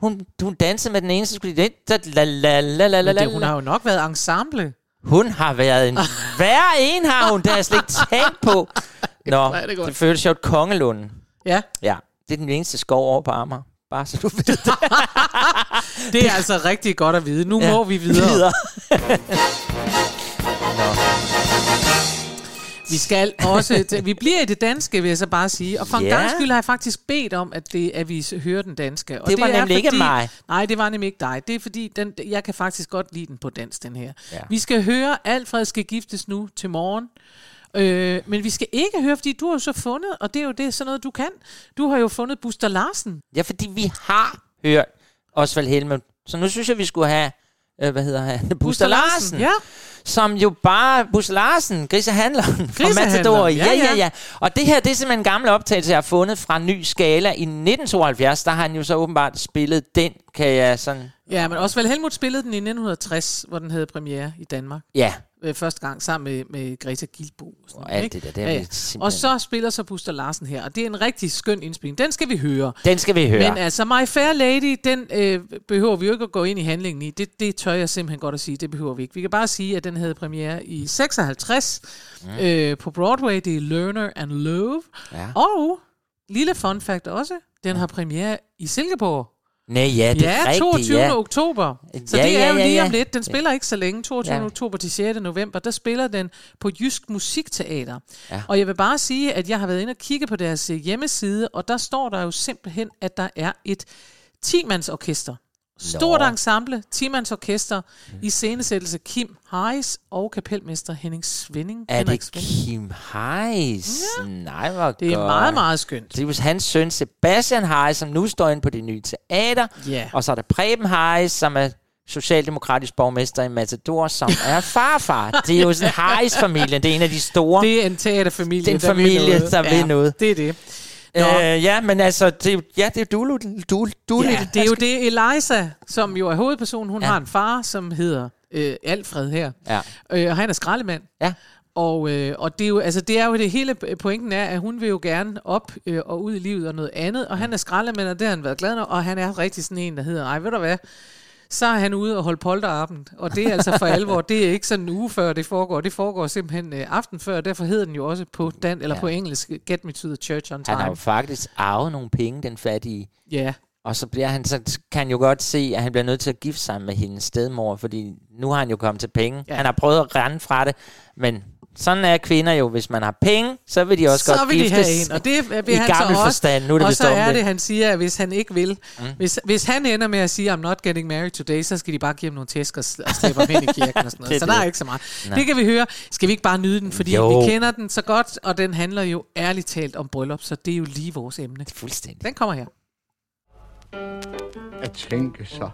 Hun, hun dansede med den ene, så skulle de... La, la, la, la, la, Men la, det, hun har jo nok været ensemble. Hun har været en... Hver en har hun, der har jeg slet ikke tænkt på. Nå, det det føles sjovt. Kongelunden. Ja. Ja, det er den eneste skov over på Amager. Bare så du ved det. Det er altså rigtig godt at vide. Nu Ja, må vi videre. videre. Vi skal også, vi bliver i det danske, vil jeg så bare sige. Og for en Ja. gang skyld har jeg faktisk bedt om, at, det, at vi hører den danske. Og Det var er nemlig ikke mig. Nej, det var nemlig ikke dig. Det er fordi, den, jeg kan faktisk godt lide den på dansk, den her. Ja. Vi skal høre, Alfred skal giftes nu til morgen. Øh, men vi skal ikke høre, fordi du har jo så fundet, og det er jo det, sådan noget, du kan. Du har jo fundet Buster Larsen. Ja, fordi vi har hørt Osvald Helmut. Så nu synes jeg, vi skulle have, øh, hvad hedder han? Buster Larsen. Ja. Som jo bare, Buster Larsen, grisehandleren fra Matador. ja, Ja, ja, ja. ja. Og det her, det er simpelthen en gammel optagelse, jeg har fundet fra Ny Skala i 1972. Der har han jo så åbenbart spillet den, kan jeg sådan... Ja, men Osvald Helmut spillede den i 1960, hvor den havde premiere i Danmark. Ja, Øh, første gang sammen med, med Greta Gilbo. Og, sådan Og alt ikke? det der, det er ja, ja. simpelthen- Og så spiller så Buster Larsen her, og det er en rigtig skøn indspilning. Den skal vi høre. den skal vi høre. Men altså, My Fair Lady, den øh, behøver vi jo ikke at gå ind i handlingen i. Det, det tør jeg simpelthen godt at sige, det behøver vi ikke. Vi kan bare sige, at den havde premiere i 56 mm. øh, på Broadway. Det er Learner and Love. Ja. Og, lille fun fact også, den har premiere i Silkeborg. Nej, ja, det er ja, rigtigt, 22. ja. oktober. Så Ja, det er ja, jo lige ja. om lidt. Den spiller ikke så længe. 22. Ja. oktober til 6. november. Der spiller den på Jysk Musikteater. Ja. Og jeg vil bare sige, at jeg har været inde og kigge på deres øh, hjemmeside, og der står der jo simpelthen, at der er et 10-mandsorkester. Stort Nå. ensemble, 10-mandsorkester, i scenesættelse Kim Heis og kapelmester Henning Svending. Er Henrik det Svending. Kim Heis? Ja. Nej, hvor Det er godt. meget, meget skønt. Det er hans søn Sebastian Heis, som nu står inde på det nye teater. Ja. Og så er der Preben Heis, som er socialdemokratisk borgmester i Matador, som er farfar. Det er jo sådan Heis-familien. Det er en af de store. Det er en teaterfamilie, Det er en der vil familie, noget. der vil noget. Det er det. Øh, Nå. ja, men altså, det, ja, det er Dulu. Dulu, Dulu Ja, det er jo det, Eliza, som jo er hovedpersonen, hun Ja. har en far, som hedder øh, Alfred her. Ja. Øh, og han er skraldemand. Ja. Og, øh, og det, er jo, altså, det er jo det hele pointen er, at hun vil jo gerne op øh, og ud i livet og noget andet. Og han er skraldemand, og det har han været glad nok. Og han er rigtig sådan en, der hedder, ej, ved du hvad, så er han ude og holde polterappen. Og det er altså for alvor. Det er ikke sådan en uge før, det foregår. Det foregår simpelthen øh, aften før. og Derfor hedder den jo også på, dan, eller Ja. på engelsk, Get Me to the Church on Time. Han har jo faktisk arvet nogle penge, den fattige. Ja. Og så, bliver han, så kan han jo godt se, at han bliver nødt til at gifte sig med hendes stedmor, fordi nu har han jo kommet til penge. Ja. Han har prøvet at rende fra det, men sådan er kvinder jo. Hvis man har penge, så vil de også så godt vil de giftes. have en, og det vil I han gammel så også. forstand. Nu er det og så er det. det, han siger, at hvis han ikke vil, Mm. hvis, hvis han ender med at sige, I'm not getting married today, så skal de bare give ham nogle tæsk og, og slæbe ham ind i kirken og sådan noget. så der er ikke så meget. Nej. Det kan vi høre. Skal vi ikke bare nyde den, fordi Jo. vi kender den så godt, og den handler jo ærligt talt om bryllup, så det er jo lige vores emne. Fuldstændig. Den kommer her at tænke sig.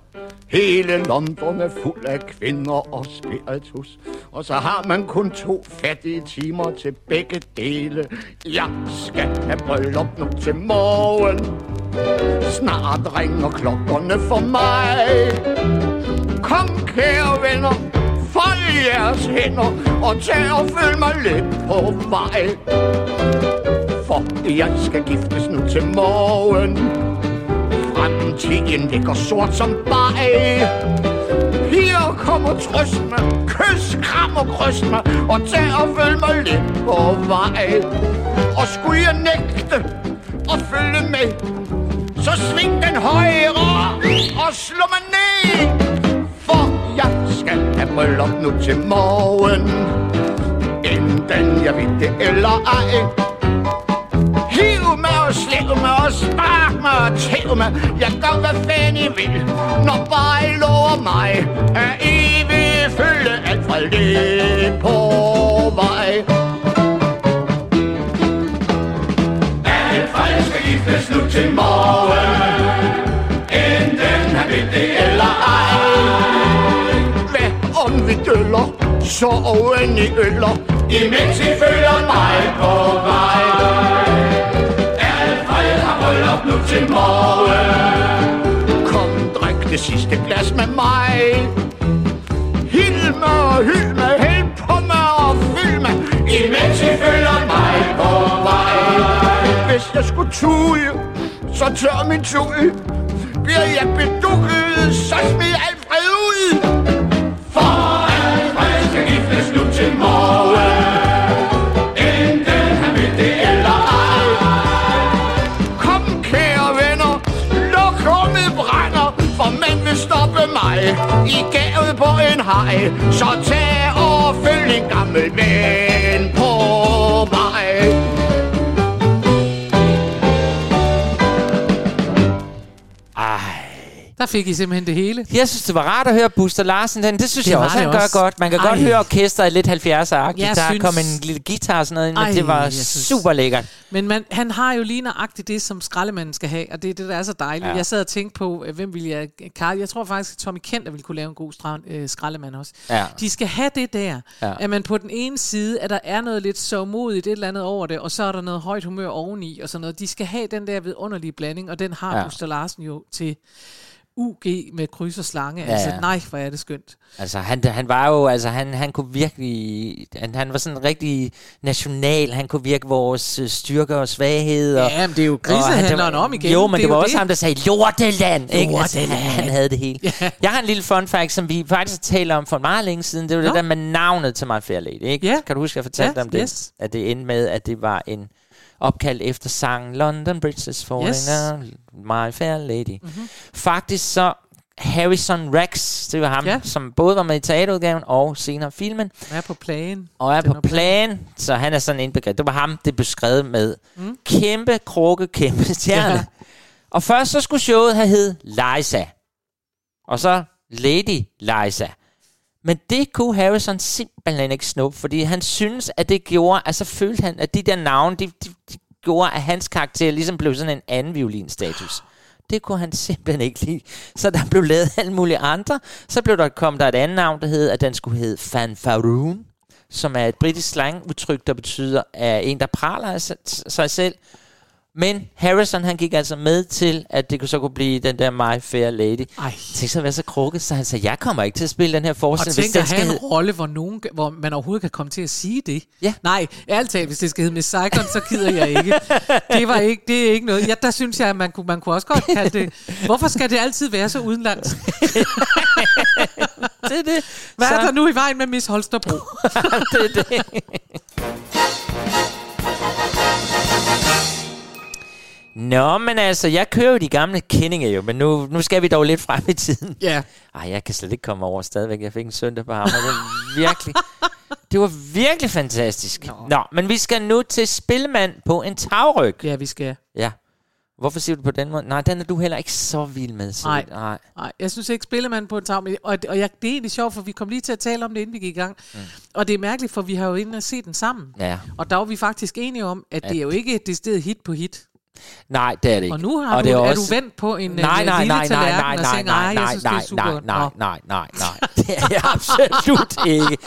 Hele London er fuld af kvinder og spiritus. Og så har man kun to fattige timer til begge dele. Jeg skal have bryllup nu til morgen. Snart ringer klokkerne for mig. Kom kære venner, fold jeres hænder og tag og følg mig lidt på vej. For jeg skal giftes nu til morgen. Fremtiden ligger sort som bare Her kommer trøst mig, kys, kram og kryst mig, og tag og følg mig lidt på vej. Og skulle jeg nægte og følge med, så sving den højre og slå mig ned. For jeg skal have bryllup nu til morgen, enten jeg ved det eller ej. Hiv mig og slæv mig og spar mig mig Jeg gør hvad fanden I vil Når bare I lover mig. At I vil følge alt fra lidt på vej. Alfred skal giftes nu til morgen. Enten han vil det eller ej. Hvad om vi døller Så oven i øller Imens I følger mig på vej. Alfred har bryllup nu til morgen. Kom, drik det sidste glas med mig. Hild mig og hyld mig, hæld på mig og fyld mig Imens I følger mig på vej. Hvis jeg skulle tude, så tør min tude Bliver jeg bedukket, så smid alt i gavet på en hej, så tag og følg en gammel med. Der fik I simpelthen det hele. Jeg synes, det var rart at høre Buster Larsen. Den. Det synes Det jeg også, han gør også. godt. Man kan Ej. godt høre orkestret lidt 70'er-agtigt. Jeg Der synes- kom en lille guitar og sådan noget ind, Ej, det var super lækkert. Men man, han har jo lige nøjagtigt det, som skraldemanden skal have, og det er det, der er så dejligt. Ja. Jeg sad og tænkte på, øh, hvem ville jeg... Karl, jeg tror faktisk, at Tommy Kenter ville kunne lave en god strand, øh, skraldemand også. Ja. De skal have det der, Ja. at man på den ene side, at der er noget lidt sørgmodigt et eller andet over det, og så er der noget højt humør oveni og sådan noget. De skal have den der vidunderlige blanding, og den har ja. Buster Larsen jo til UG med kryds og slange. Ja, altså, ja. nej, hvor er det skønt. Altså, han, han var jo, altså, han, han kunne virkelig, han, han var sådan rigtig national, han kunne virke vores øh, styrker og svagheder. Ja, men det er jo Og han- grisehandleren om igen. Jo, men det, Det var også det. ham, der sagde, lorteland! ikke? Altså, Lorteland. han, han havde det hele. Ja. Jeg har en lille fun fact, som vi faktisk talte om for meget længe siden. Det var Nå. det der med navnet til My Fair Lady, ikke? Ja. Kan du huske, at jeg fortalte Ja, om det? yes. At det endte med, at det var en opkald efter sangen London Bridge is falling Yes. down, My Fair Lady. Mhm. Faktisk så Harrison Rex, det var ham, Ja. som både var med i teaterudgaven og senere filmen, Er på planen. og er Den på plan, så han er sådan indbegrebet. Det var ham, det blev skrevet med. Mm. Kæmpe krukke, kæmpe stjerne. Ja. Og først så skulle showet have hed Liza. Og så Lady Liza. Men det kunne Harrison simpelthen ikke snuppe, fordi han synes, at det gjorde, altså følte han, at de der navne, de, de, de gjorde, at hans karakter ligesom blev sådan en anden violinstatus. Det kunne han simpelthen ikke lide. Så der blev lavet alle mulige andre. Så blev der, kom der et andet navn, der hed, at den skulle hedde Fanfaroon, som er et britisk slangudtryk, der betyder at en, der praler af sig- sig selv. Men Harrison, han gik altså med til, at det kunne så kunne blive den der My Fair Lady. Ej. Tænk så at være så krukket, så han sagde, jeg kommer ikke til at spille den her Og forestilling, tænk hvis den at have en rolle, hvor, nogen, hvor man overhovedet kan komme til at sige det. Ja. Nej, ærligt talt, hvis det skal hedde Miss Saigon, så gider jeg ikke. Det, var ikke, det er ikke noget. Ja, der synes jeg, at man kunne, man kunne også godt kalde det... Hvorfor skal det altid være så udenlands? det er det. Hvad er Så- der nu i vejen med Miss Holstebro? det er det. Nå, men altså, jeg kører jo de gamle kendinger jo, men nu, nu skal vi dog lidt frem i tiden. Ja. Ej, jeg kan slet ikke komme over stadigvæk. Jeg fik en søndag på ham, og det var virkelig, det var virkelig fantastisk. Nå. Nå, men vi skal nu til Spilmand på en tagryg. Ja, vi skal. Ja. Hvorfor siger du det på den måde? Nej, den er du heller ikke så vild med. Sid. Nej. Nej. Nej, jeg synes ikke, spiller på en tag. men- Og, og jeg, det er egentlig sjovt, for vi kom lige til at tale om det, inden vi gik i gang. Mm. Og det er mærkeligt, for vi har jo inde og set den sammen. Ja. Og der var vi faktisk enige om, at At- det er jo ikke et decideret hit på hit. Nej, det er det ikke. Og nu har og du, det er, også... du vendt på en nej, øh, nej, lille nej, nej, nej, nej, nej, "Ej, nej, nej, er nej, godt." nej, Nå. nej, nej, nej. Det er jeg absolut ikke.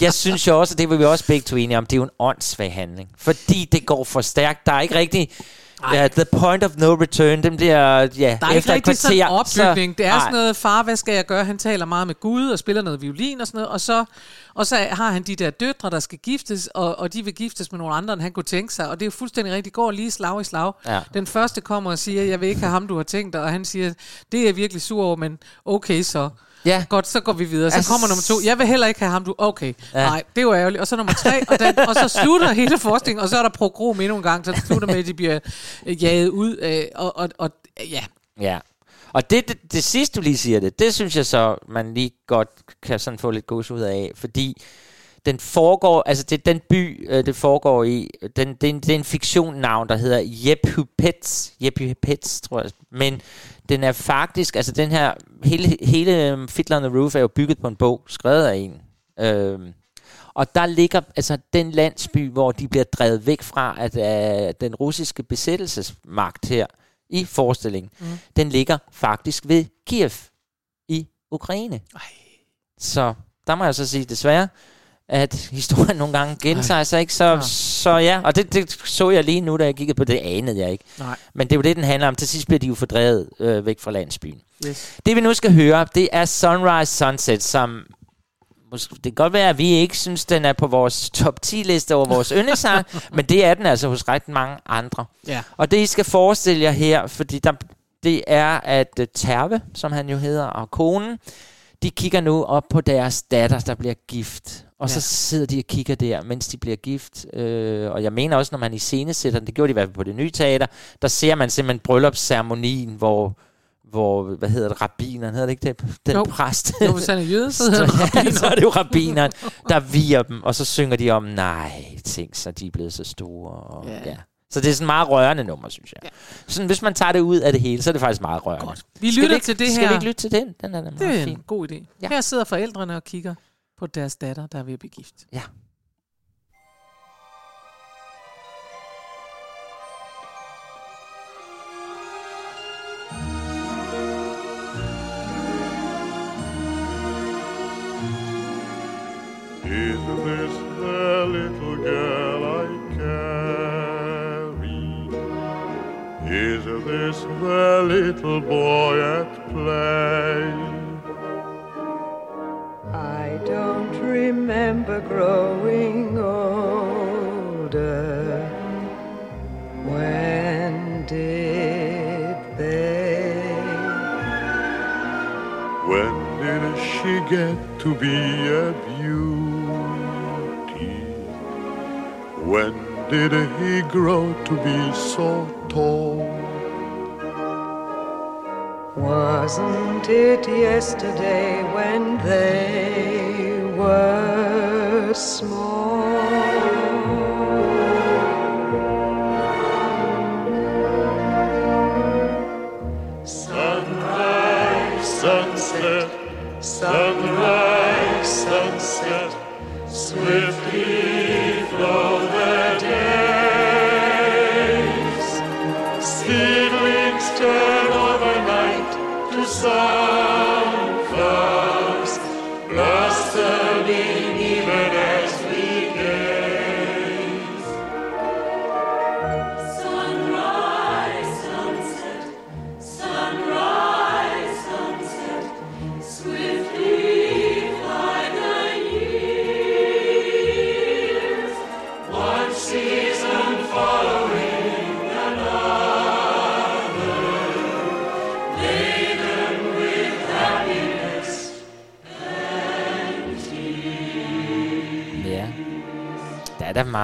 Jeg synes jo også, og det var vi også begge to enige om, det er jo en åndssvag handling. Fordi det går for stærkt. Der er ikke rigtig... Ja, the point of no return, dem der, ja, Der er efter ikke rigtig sådan en opbygning. Det er nej. sådan noget, far, hvad skal jeg gøre? Han taler meget med Gud og spiller noget violin og sådan noget. Og så, og så har han de der døtre, der skal giftes, og, og de vil giftes med nogle andre, end han kunne tænke sig. Og det er jo fuldstændig rigtigt. Det går lige slag i slag. Ja. Den første kommer og siger, jeg vil ikke have ham, du har tænkt dig. Og han siger, det er jeg virkelig sur over, men okay så. Ja. Godt, så går vi videre. Så Altså- kommer nummer to. Jeg vil heller ikke have ham, du... Okay. Ja. Nej, det er jo ærgerligt. Og så nummer tre, og, den, og så slutter hele forskningen, og så er der progrom endnu en gang, så det slutter med, at de bliver øh, jaget ud. Øh, og, og, og ja, Ja. Og det, det, det sidste, du lige siger det, det synes jeg så, man lige godt kan sådan få lidt gods ud af, fordi den foregår, altså det den by, øh, det foregår i, den, det, er en, det er en fiktionnavn, der hedder Jepupets, Jepupets, tror jeg, men den er faktisk, altså den her, hele, hele um, Fiddler on the Roof er jo bygget på en bog, skrevet af en. Øhm, og der ligger altså den landsby, hvor de bliver drevet væk fra, at uh, den russiske besættelsesmagt her i forestillingen, mm. den ligger faktisk ved Kiev i Ukraine. Ej. Så der må jeg så sige desværre, at historien nogle gange gentager sig, ikke? Så, Ja. så ja, og det, det så jeg lige nu, da jeg kiggede på det, anede jeg ikke. Nej. Men det er jo det, den handler om. Til sidst bliver de jo fordrevet øh, væk fra landsbyen. Yes. Det vi nu skal høre, det er Sunrise Sunset, som måske, det kan godt være, at vi ikke synes, den er på vores top 10 liste over vores yndlingssang, men det er den altså hos ret mange andre. Ja. Og det I skal forestille jer her, fordi der, det er, at uh, Terve, som han jo hedder, og konen, de kigger nu op på deres datter, der bliver gift. Og ja. så Ja. sidder de og kigger der, mens de bliver gift. Øh, og jeg mener også, når man i scenesætter, det gjorde de i hvert fald på det nye teater, der ser man simpelthen bryllupsceremonien, hvor hvor, hvad hedder det, rabbineren, hedder det ikke det? Den Jo. præst. Jo, hvis han er jøde, så hedder han rabbiner. så er det jo rabbineren, der viger dem, og så synger de om, nej, tænk så, de er blevet så store. Og, Ja. ja. ja. Så det er sådan meget rørende nummer, synes jeg. Ja. Sådan, hvis man tager det ud af det hele, så er det faktisk meget rørende. Godt. Vi Skal lytter ikke, til det Skal her. vi ikke lytte til den? Den er da Det meget er fin. en god idé. Ja. Ja. Her sidder forældrene og kigger på deres datter, der er ved at blive gift. Ja. Is this the little girl I carry? Is this the little boy at play? Remember growing older. When did they? When did she get to be a beauty? When did he grow to be so tall? Wasn't it yesterday when they were small? Sunrise, sunset, sunrise, sunset, swiftly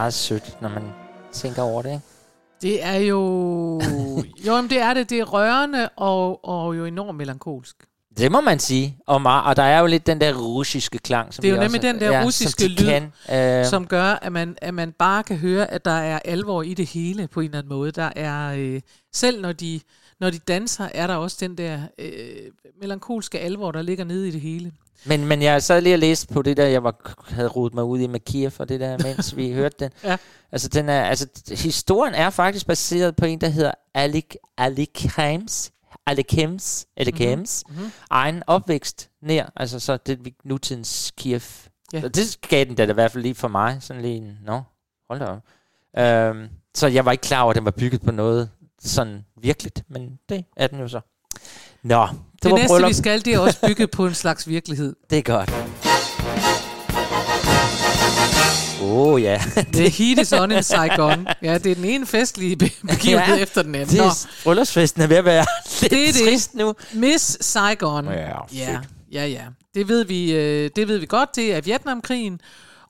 meget sødt, når man tænker over det, ikke? Det er jo... jo, men det er det. Det er rørende og, og jo enormt melankolsk. Det må man sige. Og, meget, og der er jo lidt den der russiske klang, som Det er jo nemlig også, den der ja, russiske som lyd, kan. Øh, som gør, at man, at man bare kan høre, at der er alvor i det hele på en eller anden måde. Der er, øh, selv når de, når de danser, er der også den der øh, melankolske alvor, der ligger nede i det hele. Men, men jeg sad lige og læste på det der, jeg var, havde rodet mig ud i med Kiev og det der, mens vi hørte den. Ja. Altså, den er, altså, historien er faktisk baseret på en, der hedder Alik Heims, Alik Hems, Alik Mhm. Hems, Mhm. egen opvækst nær, altså så det nutidens Kiev. Ja. Så det gav den da i hvert fald lige for mig, sådan lige en, nå, hold da op. Øhm, så jeg var ikke klar over, at den var bygget på noget sådan virkeligt, men det er den jo så. Nå, det, Det, var næste, bryllup. vi skal, det er også bygget på en slags virkelighed. Det er godt. Åh, oh, ja. The heat is on in Saigon. Ja, det er den ene festlige be- begivenhed Ja, efter den anden. Det er, bryllupsfesten er ved at være lidt det er det. trist nu. Miss Saigon. Ja, ja, ja, ja. Det ved vi, øh, det ved vi godt. Det er Vietnamkrigen,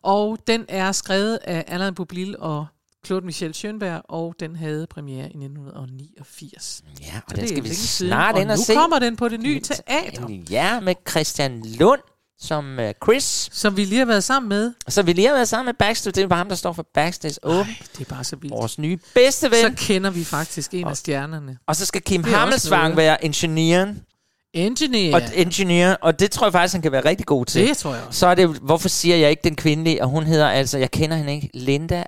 og den er skrevet af Alain Boublil og Claude Michel Schönberg, og den havde premiere i 1989. Ja, Så og det den skal vi snart og ind og nu se. kommer den på det nye teater. Ja, med Christian Lund som uh, Chris. Som vi lige har været sammen med. Så vi lige har været sammen med Backstage. Det er bare ham, der står for Backstage Open. Det er bare så vildt. Vores nye bedste ven. Så kender vi faktisk en af stjernerne. Og så skal Kim Hammelsvang være ingeniøren. Engineer. Og engineer, og det tror jeg faktisk, han kan være rigtig god til. Det tror jeg også. Så er det, hvorfor siger jeg ikke den kvindelige, og hun hedder altså, jeg kender hende ikke, Linda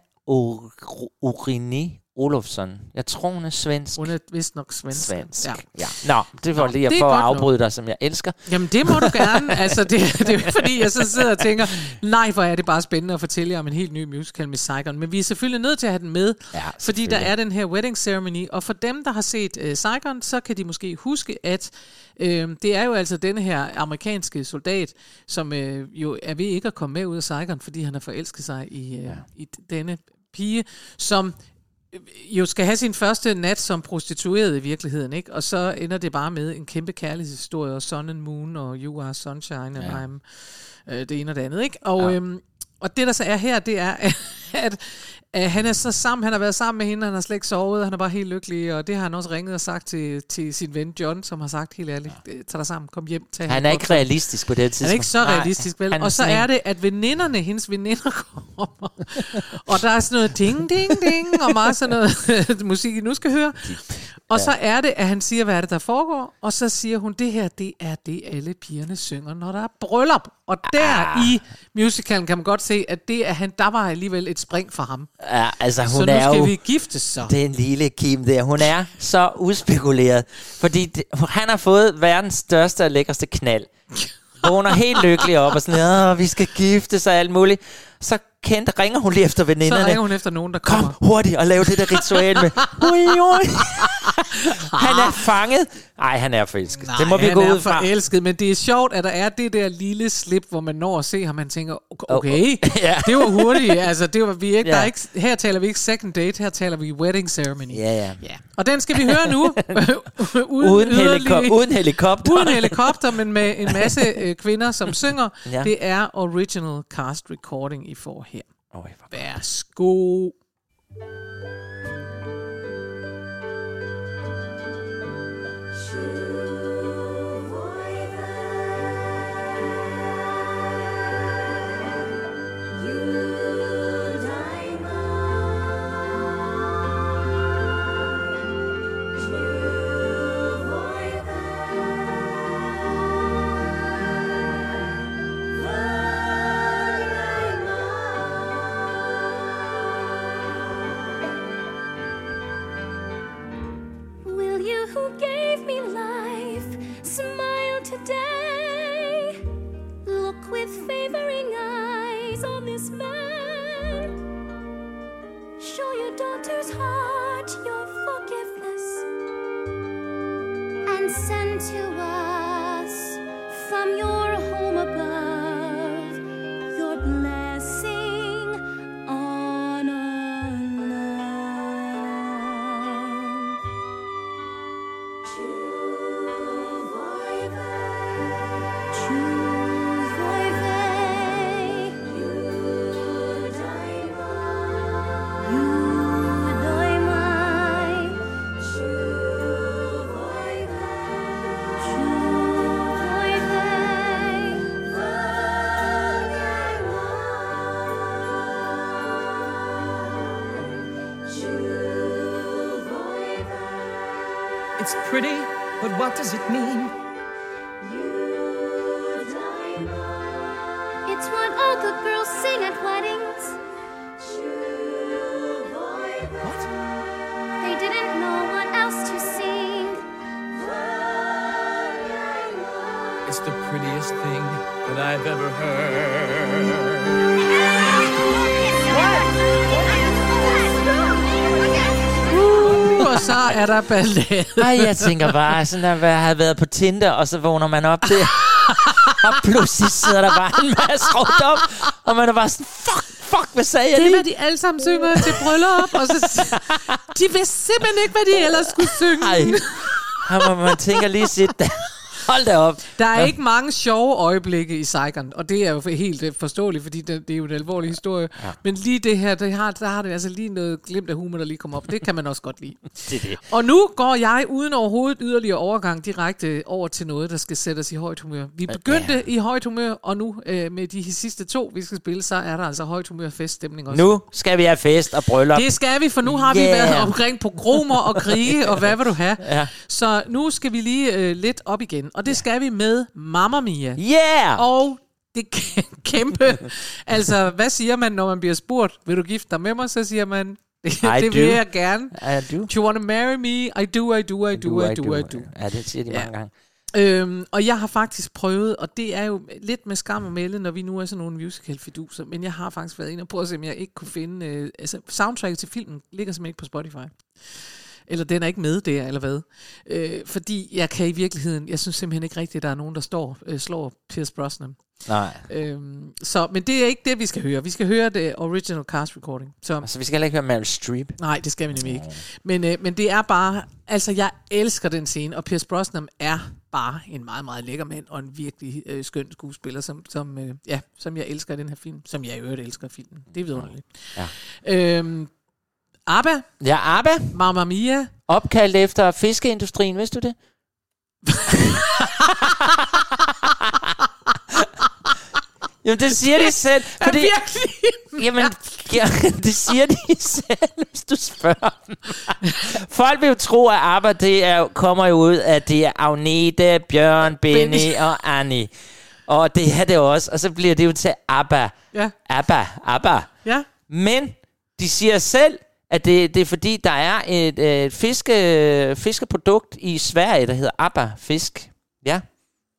Urini Olofsson. Jeg tror, hun er svensk. Hun er vist nok svensk. Svensk, Ja. ja. Nå, det var Nå, lige det for at godt nok. afbryde dig, som jeg elsker. Jamen det må du gerne. altså det, det er fordi, jeg så sidder og tænker, nej, hvor er det bare spændende at fortælle jer om en helt ny musical med Saigon. Men vi er selvfølgelig nødt til at have den med, ja, fordi der er den her wedding ceremony. Og for dem, der har set uh, Saigon, så kan de måske huske, at øh, det er jo altså denne her amerikanske soldat, som øh, jo er ved ikke at komme med ud af Saigon, fordi han har forelsket sig i, øh, ja. i denne pige, som øh, jo skal have sin første nat som prostitueret i virkeligheden, ikke? Og så ender det bare med en kæmpe kærlighedshistorie, og Sun and Moon, og You Are Sunshine, and Ja. I'm øh, det ene og det andet, ikke? Og, Ja. ja. øhm, og det, der så er her, det er, at, Uh, han er så sammen, han har været sammen med hende, han har slet ikke sovet, han er bare helt lykkelig, og det har han også ringet og sagt til, til sin ven John, som har sagt helt ærligt, ja. tag dig sammen, kom hjem, tag Han er op." ikke realistisk på det tidspunkt. Han er ikke så Nej, realistisk, vel? Og så er det, at veninderne, hendes veninder kommer, og der er sådan noget ding, ding, ding, og meget sådan noget musik, I nu skal høre. Og så er det, at han siger, hvad er det, der foregår, og så siger hun, det her, det er det, alle pigerne synger, når der er bryllup. Og der Ah. i musicalen kan man godt se, at det er han, der var alligevel et spring for ham. Ja, altså hun Så nu er skal jo... vi giftes så. Den lille Kim der, hun er så uspekuleret. Fordi det, han har fået verdens største og lækreste knald. Vågner helt lykkelig op og sådan, Åh, vi skal gifte sig og alt muligt. Så kendt, ringer hun lige efter Så veninderne. ringer hun efter nogen, der kommer. Kom hurtigt og lav det der ritual med. Ui, ui. han er fanget. Nej, han er forelsket. Nej, det må vi gå ud fra. forelsket, men det er sjovt, at der er det der lille slip, hvor man når at se ham, man tænker, okay, Ja. det var hurtigt, altså det var vi ikke, Ja. der er ikke, her taler vi ikke second date, her taler vi wedding ceremony. Ja, ja. ja. Og den skal vi høre nu, uden, Uden, heliko- uden helikopter. uden helikopter, men med en masse øh, kvinder, som synger. Ja. Det er original cast recording, I får her. Oj, Værsgo. What? They didn't know what else to sing. It's the prettiest thing that I've ever heard. Uh, og så er der ballade. Ej, jeg tænker bare, sådan at jeg havde været på Tinder, og så vågner man op der. og pludselig sidder der bare en masse rundt om, og man er bare sådan, hvad sagde jeg Det er, hvad de alle sammen synger til bryllup, og så de vidste simpelthen ikke, hvad de ellers skulle synge. Ej, her må man tænker lige sit. Hold da op. Der er Ja. ikke mange sjove øjeblikke i Saigon, og det er jo helt øh, forståeligt, fordi det, det er jo en alvorlig historie. Ja. Men lige det her, det har, der har det altså lige noget glimt af humor, der lige kommer op. Det kan man også godt lide. Det det. Og nu går jeg uden overhovedet yderligere overgang direkte over til noget, der skal sætte os i højt humør. Vi begyndte ja. i højt humør, og nu øh, med de sidste to, vi skal spille, så er der altså højt humør feststemning også. Nu skal vi have fest og bryllup. Det skal vi, for nu har Yeah. vi været omkring pogromer og krige, og hvad vil du have? Ja. Så nu skal vi lige øh, lidt op igen, og det skal vi med Mamma Mia. Yeah! Og det kæ- kæmpe, altså hvad siger man, når man bliver spurgt, vil du gifte dig med mig? Så siger man, det, I vil do. jeg gerne. I do. Do you want to marry me? I do, I do, I do, I do, I do. Ja, det siger de Ja. mange gange. Øhm, og jeg har faktisk prøvet, og det er jo lidt med skam og melde, når vi nu er sådan nogle musical-fiduser, men jeg har faktisk været inde og prøvet at se, om jeg ikke kunne finde... Øh, altså, soundtracket til filmen ligger simpelthen ikke på Spotify. Eller den er ikke med der, eller hvad. Øh, fordi jeg kan i virkeligheden, jeg synes simpelthen ikke rigtigt, at der er nogen, der står, øh, slår Pierce Brosnan. Nej. Øhm, så, men det er ikke det, vi skal høre. Vi skal høre det original cast recording. Så, Altså, vi skal heller ikke høre Meryl Streep. Nej, det skal vi nemlig ikke. Men, øh, men det er bare... Altså, jeg elsker den scene, og Pierce Brosnan er bare en meget, meget lækker mand, og en virkelig øh, skøn skuespiller, som, som, øh, ja, som jeg elsker i den her film, som jeg i øvrigt elsker filmen. Det er vidunderligt. Ja. Øhm, ABBA, Ja, ABBA, Mamma Mia, opkaldt efter fiskeindustrien, vidste du det? Jamen, det siger de selv. Fordi, virkelig? Jamen, ja, det siger de selv, hvis du spørger dem. Folk vil jo tro, at ABBA det er, kommer jo ud af det er Agnete, Bjørn, Benny Benny. og Annie. Og det er det også. Og så bliver det jo til ABBA. Ja. ABBA, ABBA. Ja. Men de siger selv, at det, det er fordi, der er et, et fiske, fiskeprodukt i Sverige, der hedder ABBA Fisk. Ja.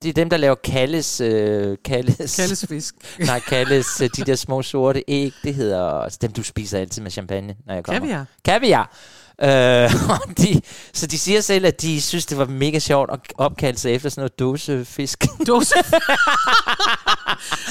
Det er dem, der laver Kalles... Øh, Kalles, Kalles fisk. Nej, Kalles, øh, de der små sorte æg, det hedder... altså Dem, du spiser altid med champagne, når jeg kommer. Kaviar. Kaviar. Øh, de, så de siger selv, at de synes, det var mega sjovt at opkalde sig efter sådan noget dåsefisk. Dåse.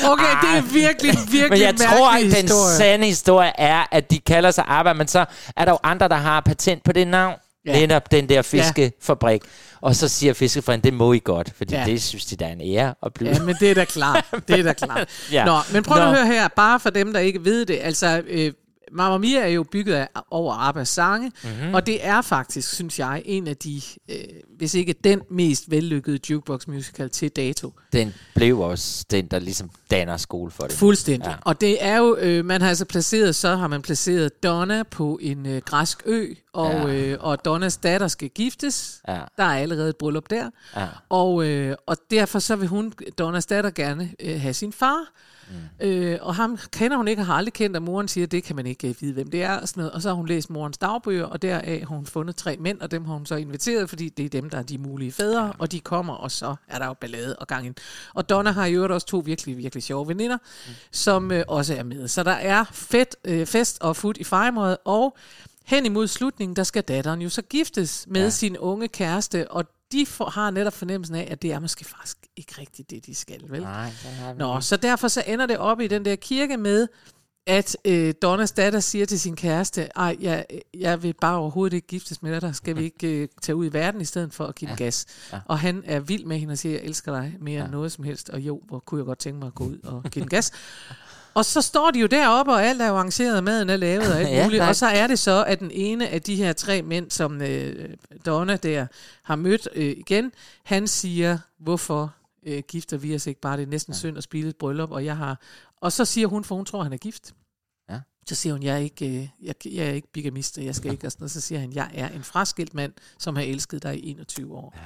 okay, det er virkelig, virkelig Men jeg tror, at den historie. sande historie er, at de kalder sig ABBA, men så er der jo andre, der har patent på det navn. Ja. Ja. Netop den der fiskefabrik. Og så siger fiskefabrikken, det må I godt, fordi Ja. ja. det synes de, der er en ære at blive. Ja, men det er da klart. Det er da klart. Ja. Nå, men prøv Nå. at høre her, bare for dem, der ikke ved det. Altså, øh, Mamma Mia er jo bygget af, over Abbas sange, Mhm. mm-hmm. og det er faktisk, synes jeg, en af de, øh, hvis ikke den mest vellykkede jukebox musical til dato. Den blev også den, der ligesom danner skole for det. Fuldstændig. Ja. Og det er jo, øh, man har altså placeret, så har man placeret Donna på en øh, græsk ø, og. Ja. øh, og Donnas datter skal giftes. Ja. Der er allerede et bryllup der. Ja. Og, øh, og derfor så vil hun, Donnas datter, gerne øh, have sin far. Mm. Øh, og ham kender hun ikke og har aldrig kendt, og moren siger, det kan man ikke øh, vide, hvem det er. Og, sådan noget. og så har hun læst morens dagbøger, og deraf har hun fundet tre mænd, og dem har hun så inviteret, fordi det er dem, der er de mulige fædre, ja. og de kommer, og så er der jo ballade og gang ind. Og Donna har i øvrigt også to virkelig, virkelig sjove veninder, mm. som øh, også er med. Så der er fedt, øh, fest og fut i fejmåret, og hen imod slutningen, der skal datteren jo så giftes med. Ja. sin unge kæreste, og de får, har netop fornemmelsen af, at det er måske faktisk ikke rigtigt det, de skal, vel? Nej, det har vi Nå, ikke. så derfor så ender det op i den der kirke med, at øh, Donnas datter siger til sin kæreste, ej, jeg, jeg vil bare overhovedet ikke giftes med dig, der skal vi ikke øh, tage ud i verden i stedet for at give ja. gas. Ja. Og han er vild med hende og siger, jeg elsker dig mere ja. end noget som helst, og jo, hvor kunne jeg godt tænke mig at gå ud og give den gas. Og så står de jo deroppe, og alt er jo arrangeret, maden er lavet og alt Ja, muligt. tak. Og så er det så, at den ene af de her tre mænd, som øh, Donna der har mødt øh, igen, han siger, hvorfor øh, gifter vi os ikke bare? Det er næsten ja. synd at spille et bryllup, og jeg har... Og så siger hun, for hun tror, han er gift. Ja. Så siger hun, jeg er ikke, øh, jeg, jeg er ikke bigamist, jeg skal ikke... Og, sådan, noget. så siger han, jeg er en fraskilt mand, som har elsket dig i 21 år. Ja.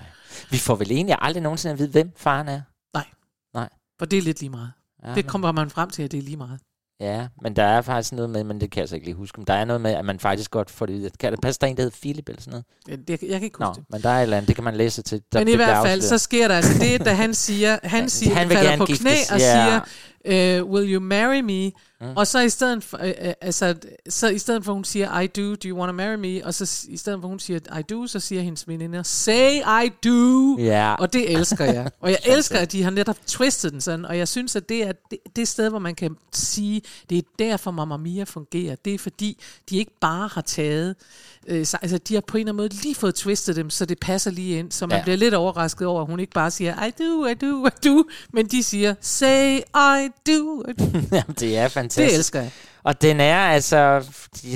Vi får vel egentlig aldrig nogensinde at vide, hvem faren er. Nej. Nej. For det er lidt lige meget. Ja, det kommer man frem til, at det er lige meget. Ja, men der er faktisk noget med, men det kan jeg så ikke lige huske, men der er noget med, at man faktisk godt får det ud. Kan der passe, der er en, der hedder Philip eller sådan noget? Jeg, jeg, jeg kan ikke huske Nå, det. men der er et eller andet, det kan man læse til. Der Men i det hvert fald, afsløret. så sker der altså det, da han siger, han, siger, han vil falder på knæ og ja. siger, uh, will you marry me? Mm. Og så i stedet for, uh, uh, altså, så i stedet for, hun siger, I do, do you want to marry me? Og så i stedet for, hun siger, I do, så siger hendes veninder, say I do. Ja. Og det elsker jeg. Og jeg elsker, at de har netop twistet den sådan, og jeg synes, at det er det, det sted, hvor man kan sige, det er derfor Mamma Mia fungerer. Det er fordi, de ikke bare har taget, øh, så, altså de har på en eller anden måde lige fået twistet dem, så det passer lige ind, så man. Ja. bliver lidt overrasket over, at hun ikke bare siger, I do, I do, I do, men de siger, say I do, I do. Jamen, det er fantastisk. Det elsker jeg. Og den er altså,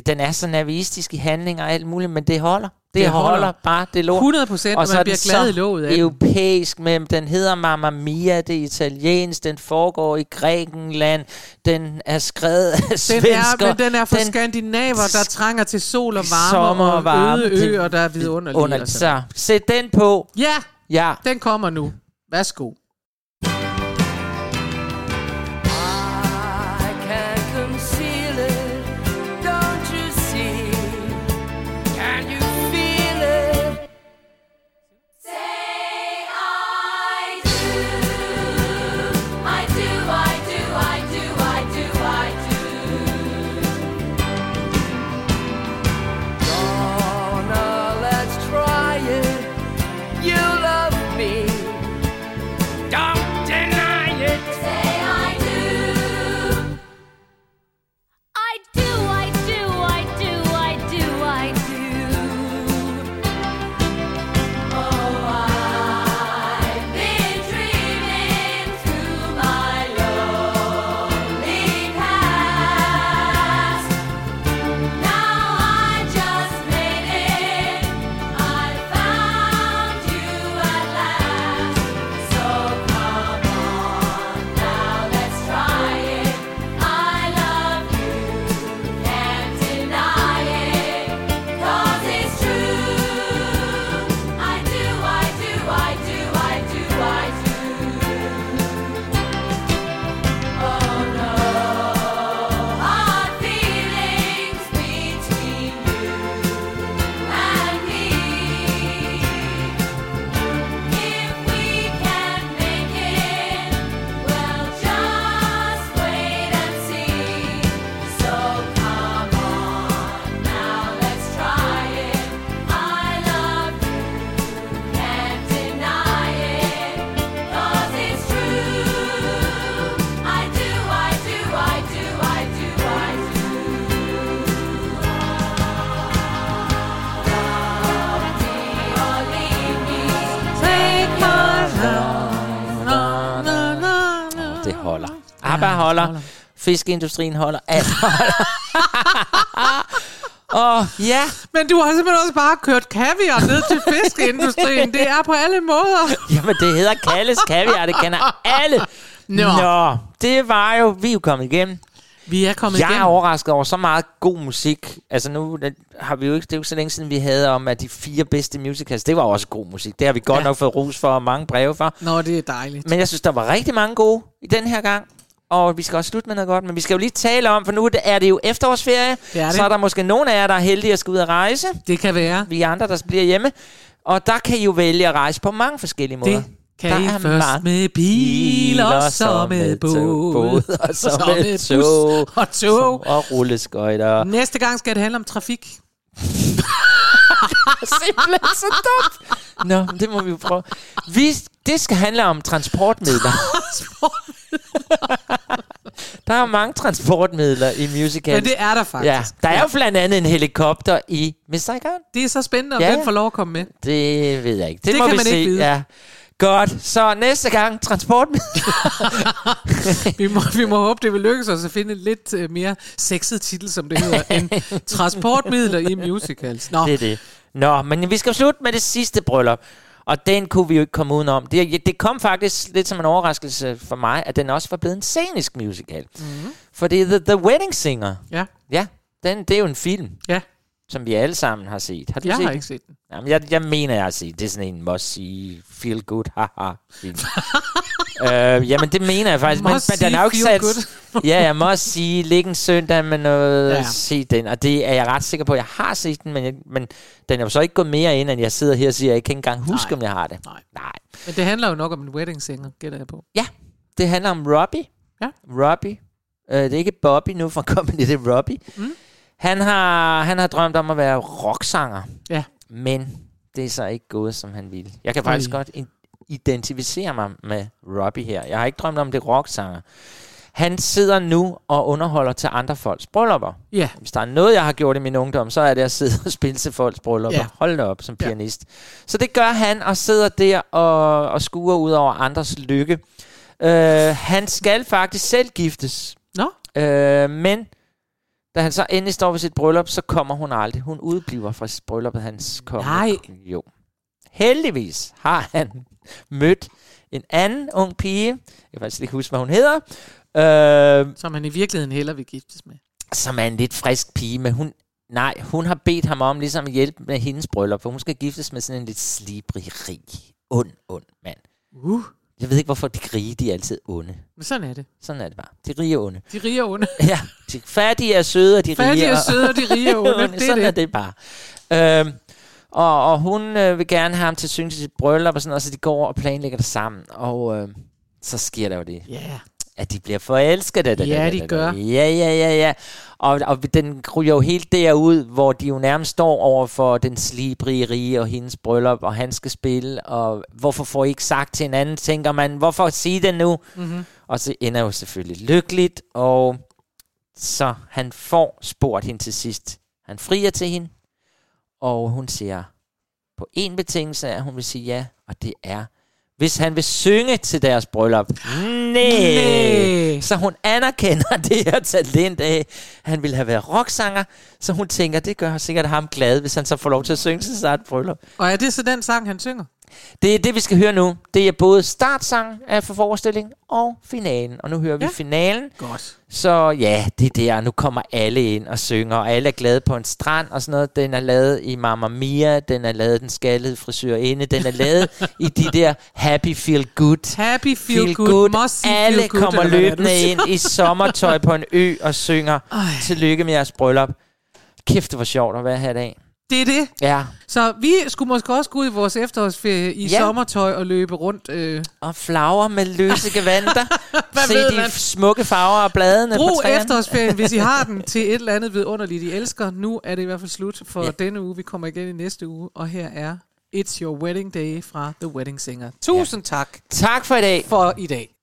den er så navistisk i handling og alt muligt, men det holder. Det, Det holder. holder. bare, det lort. 100%, og så man er bliver glad i låget af europæisk, men den hedder Mamma Mia, det er italiensk, den foregår i Grækenland, den er skrevet af Den svensker. er, men den er for Den- skandinaver, der trænger til sol og varme Sommer og varme, øde øer, der er vidunderlige. Under, så sæt den på. Ja, Ja. den kommer nu. Værsgo. Holder. ABBA holder. Fiskeindustrien holder. Alt holder. Åh, ja. Men du har simpelthen også bare kørt kaviar ned til fiskeindustrien. Det er på alle måder. Jamen, det hedder Kalles Kaviar. Det kender alle. Nå. Nå, det var jo... Vi er jo kommet igennem. Vi er kommet jeg igennem. er overrasket over så meget god musik. Altså nu det har vi jo ikke, det er jo ikke så længe siden, vi havde om, at de fire bedste musicals, det var også god musik. Det har vi godt Ja. nok fået ros for og mange breve for. Nå, det er dejligt. Men jeg synes, der var rigtig mange gode i den her gang. Og vi skal også slutte med noget godt. Men vi skal jo lige tale om, for nu er det jo efterårsferie. Det er det. Så er der måske nogen af jer, der er heldige at skal ud og rejse. Det kan være. Vi andre, der bliver hjemme. Og der kan I jo vælge at rejse på mange forskellige måder. Det kan der I er først mange med bil, og så med båd, båd, og så, med bus tog, og tog. og rulleskøjter. Næste gang skal det handle om trafik. Simpelthen så dumt. Nå, det må vi jo prøve. Vi, det skal handle om transportmidler. der er mange transportmidler i musical. Men det er der faktisk. Ja, der er jo blandt andet en helikopter i Mr. Saigon. Det er så spændende, om Ja, ja. får lov at komme med. Det ved jeg ikke. Det, Det må kan vi man se. ikke vide. Ja. Godt, så næste gang transportmidler. vi, må, vi må håbe, det vil lykkes os at finde en lidt uh, mere sexet titel, som det hedder, end transportmidler i musicals. Nå, Det er det. Nå, men vi skal slutte med det sidste bryllup. Og den kunne vi jo ikke komme udenom. Det, det kom faktisk lidt som en overraskelse for mig, at den også var blevet en scenisk musical. Mhm. Fordi The, The Wedding Singer, Ja. ja den, det er jo en film, Ja. Som vi alle sammen har set. Har du Jeg set har den? ikke set den. Jamen, jeg, jeg mener, jeg har set. Det er sådan en must-see, feel-good, haha film. øh, jamen, det mener jeg faktisk. Men, Must men den er jo ikke see, sat... feel ja, jeg må sige, ligge en søndag med noget, Ja. se den. Og det er jeg ret sikker på, at jeg har set den, men, jeg, men den er jo så ikke gået mere ind, end jeg sidder her og siger, at jeg kan ikke engang huske, Nej. om jeg har det. Nej. Nej. Men det handler jo nok om en wedding singer, gætter jeg på. Ja, det handler om Robbie. Ja. Robbie. Øh, det er ikke Bobby nu fra Comedy, det er Robbie. Mm. Han, har, han har drømt om at være rocksanger. Ja. Men det er så ikke gået, som han ville. Jeg kan faktisk Ej. godt in- identificere mig med Robbie her. Jeg har ikke drømt om det er rocksanger. Han sidder nu og underholder til andre folks bryllupper. Ja. Hvis der er noget, jeg har gjort i min ungdom, så er det at sidde og spille til folks bryllupper. Ja. Hold da op som pianist. Så det gør han og sidder der og, og skuer ud over andres lykke. Øh, han skal faktisk selv giftes. Nå. Øh, men da han så endelig står ved sit bryllup, så kommer hun aldrig. Hun udbliver fra sit bryllup, hans kommer. Nej. Jo. Heldigvis har han mødt en anden ung pige. Jeg kan faktisk ikke huske, hvad hun hedder. Øh, Som han i virkeligheden heller vil giftes med. som er en lidt frisk pige, men hun, nej, hun har bedt ham om ligesom at hjælpe med hendes bryllup, for hun skal giftes med sådan en lidt slibrig, rig, ond, ond mand. Uh. Jeg ved ikke, hvorfor de rige, de er altid onde. Men sådan er det. Sådan er det bare. De rige er onde. De rige og onde. Ja, de fattige er søde, og de Fattige rige er søde, og de rige er onde. Det er Sådan det. er det bare. Øhm, og, og hun øh, vil gerne have ham til at synge til sit bryllup, og sådan noget, så de går og planlægger det sammen. Og øh, så sker der jo det. Ja. Yeah. At de bliver forelskede. Ja, de gør. Ja, ja, ja, ja. Og, og den ryger jo helt derud, hvor de jo nærmest står over for den slibrige rige og hendes bryllup, og han skal spille, og hvorfor får I ikke sagt til hinanden, tænker man, hvorfor sige det nu? Mhm. Og så ender jo selvfølgelig lykkeligt, og så han får spurgt hende til sidst. Han frier til hende, og hun siger, på en betingelse at hun vil sige ja, og det er, hvis han vil synge til deres bryllup. Nej. Så hun anerkender det her talent af, han ville have været rocksanger, så hun tænker, det gør sikkert ham glad, hvis han så får lov til at synge til sit eget bryllup. Og er det så den sang, han synger? Det er det, vi skal høre nu. Det er både startsang af for forestillingen og finalen. Og nu hører vi Ja. finalen. Godt. Så ja, det er der. Nu kommer alle ind og synger, og alle er glade på en strand og sådan noget. Den er lavet i Mamma Mia, den er lavet den skaldede frisør inde, den er lavet i de der happy feel good. Happy feel good, must see Alle feel good, kommer er, løbende ind i sommertøj på en ø og synger tillykke med jeres bryllup. Kæft, det var sjovt at være her i dag. Det er det. Ja. Så vi skulle måske også gå ud i vores efterårsferie i Ja. sommertøj og løbe rundt. Øh. Og flagre med løse gevanter. Se de man? smukke farver af bladene på Brug træerne. efterårsferien, hvis I har den, til et eller andet vidunderligt, I elsker. Nu er det i hvert fald slut for Ja. denne uge. Vi kommer igen i næste uge, og her er It's Your Wedding Day fra The Wedding Singer. Tusind tak Tak for i dag. for i dag.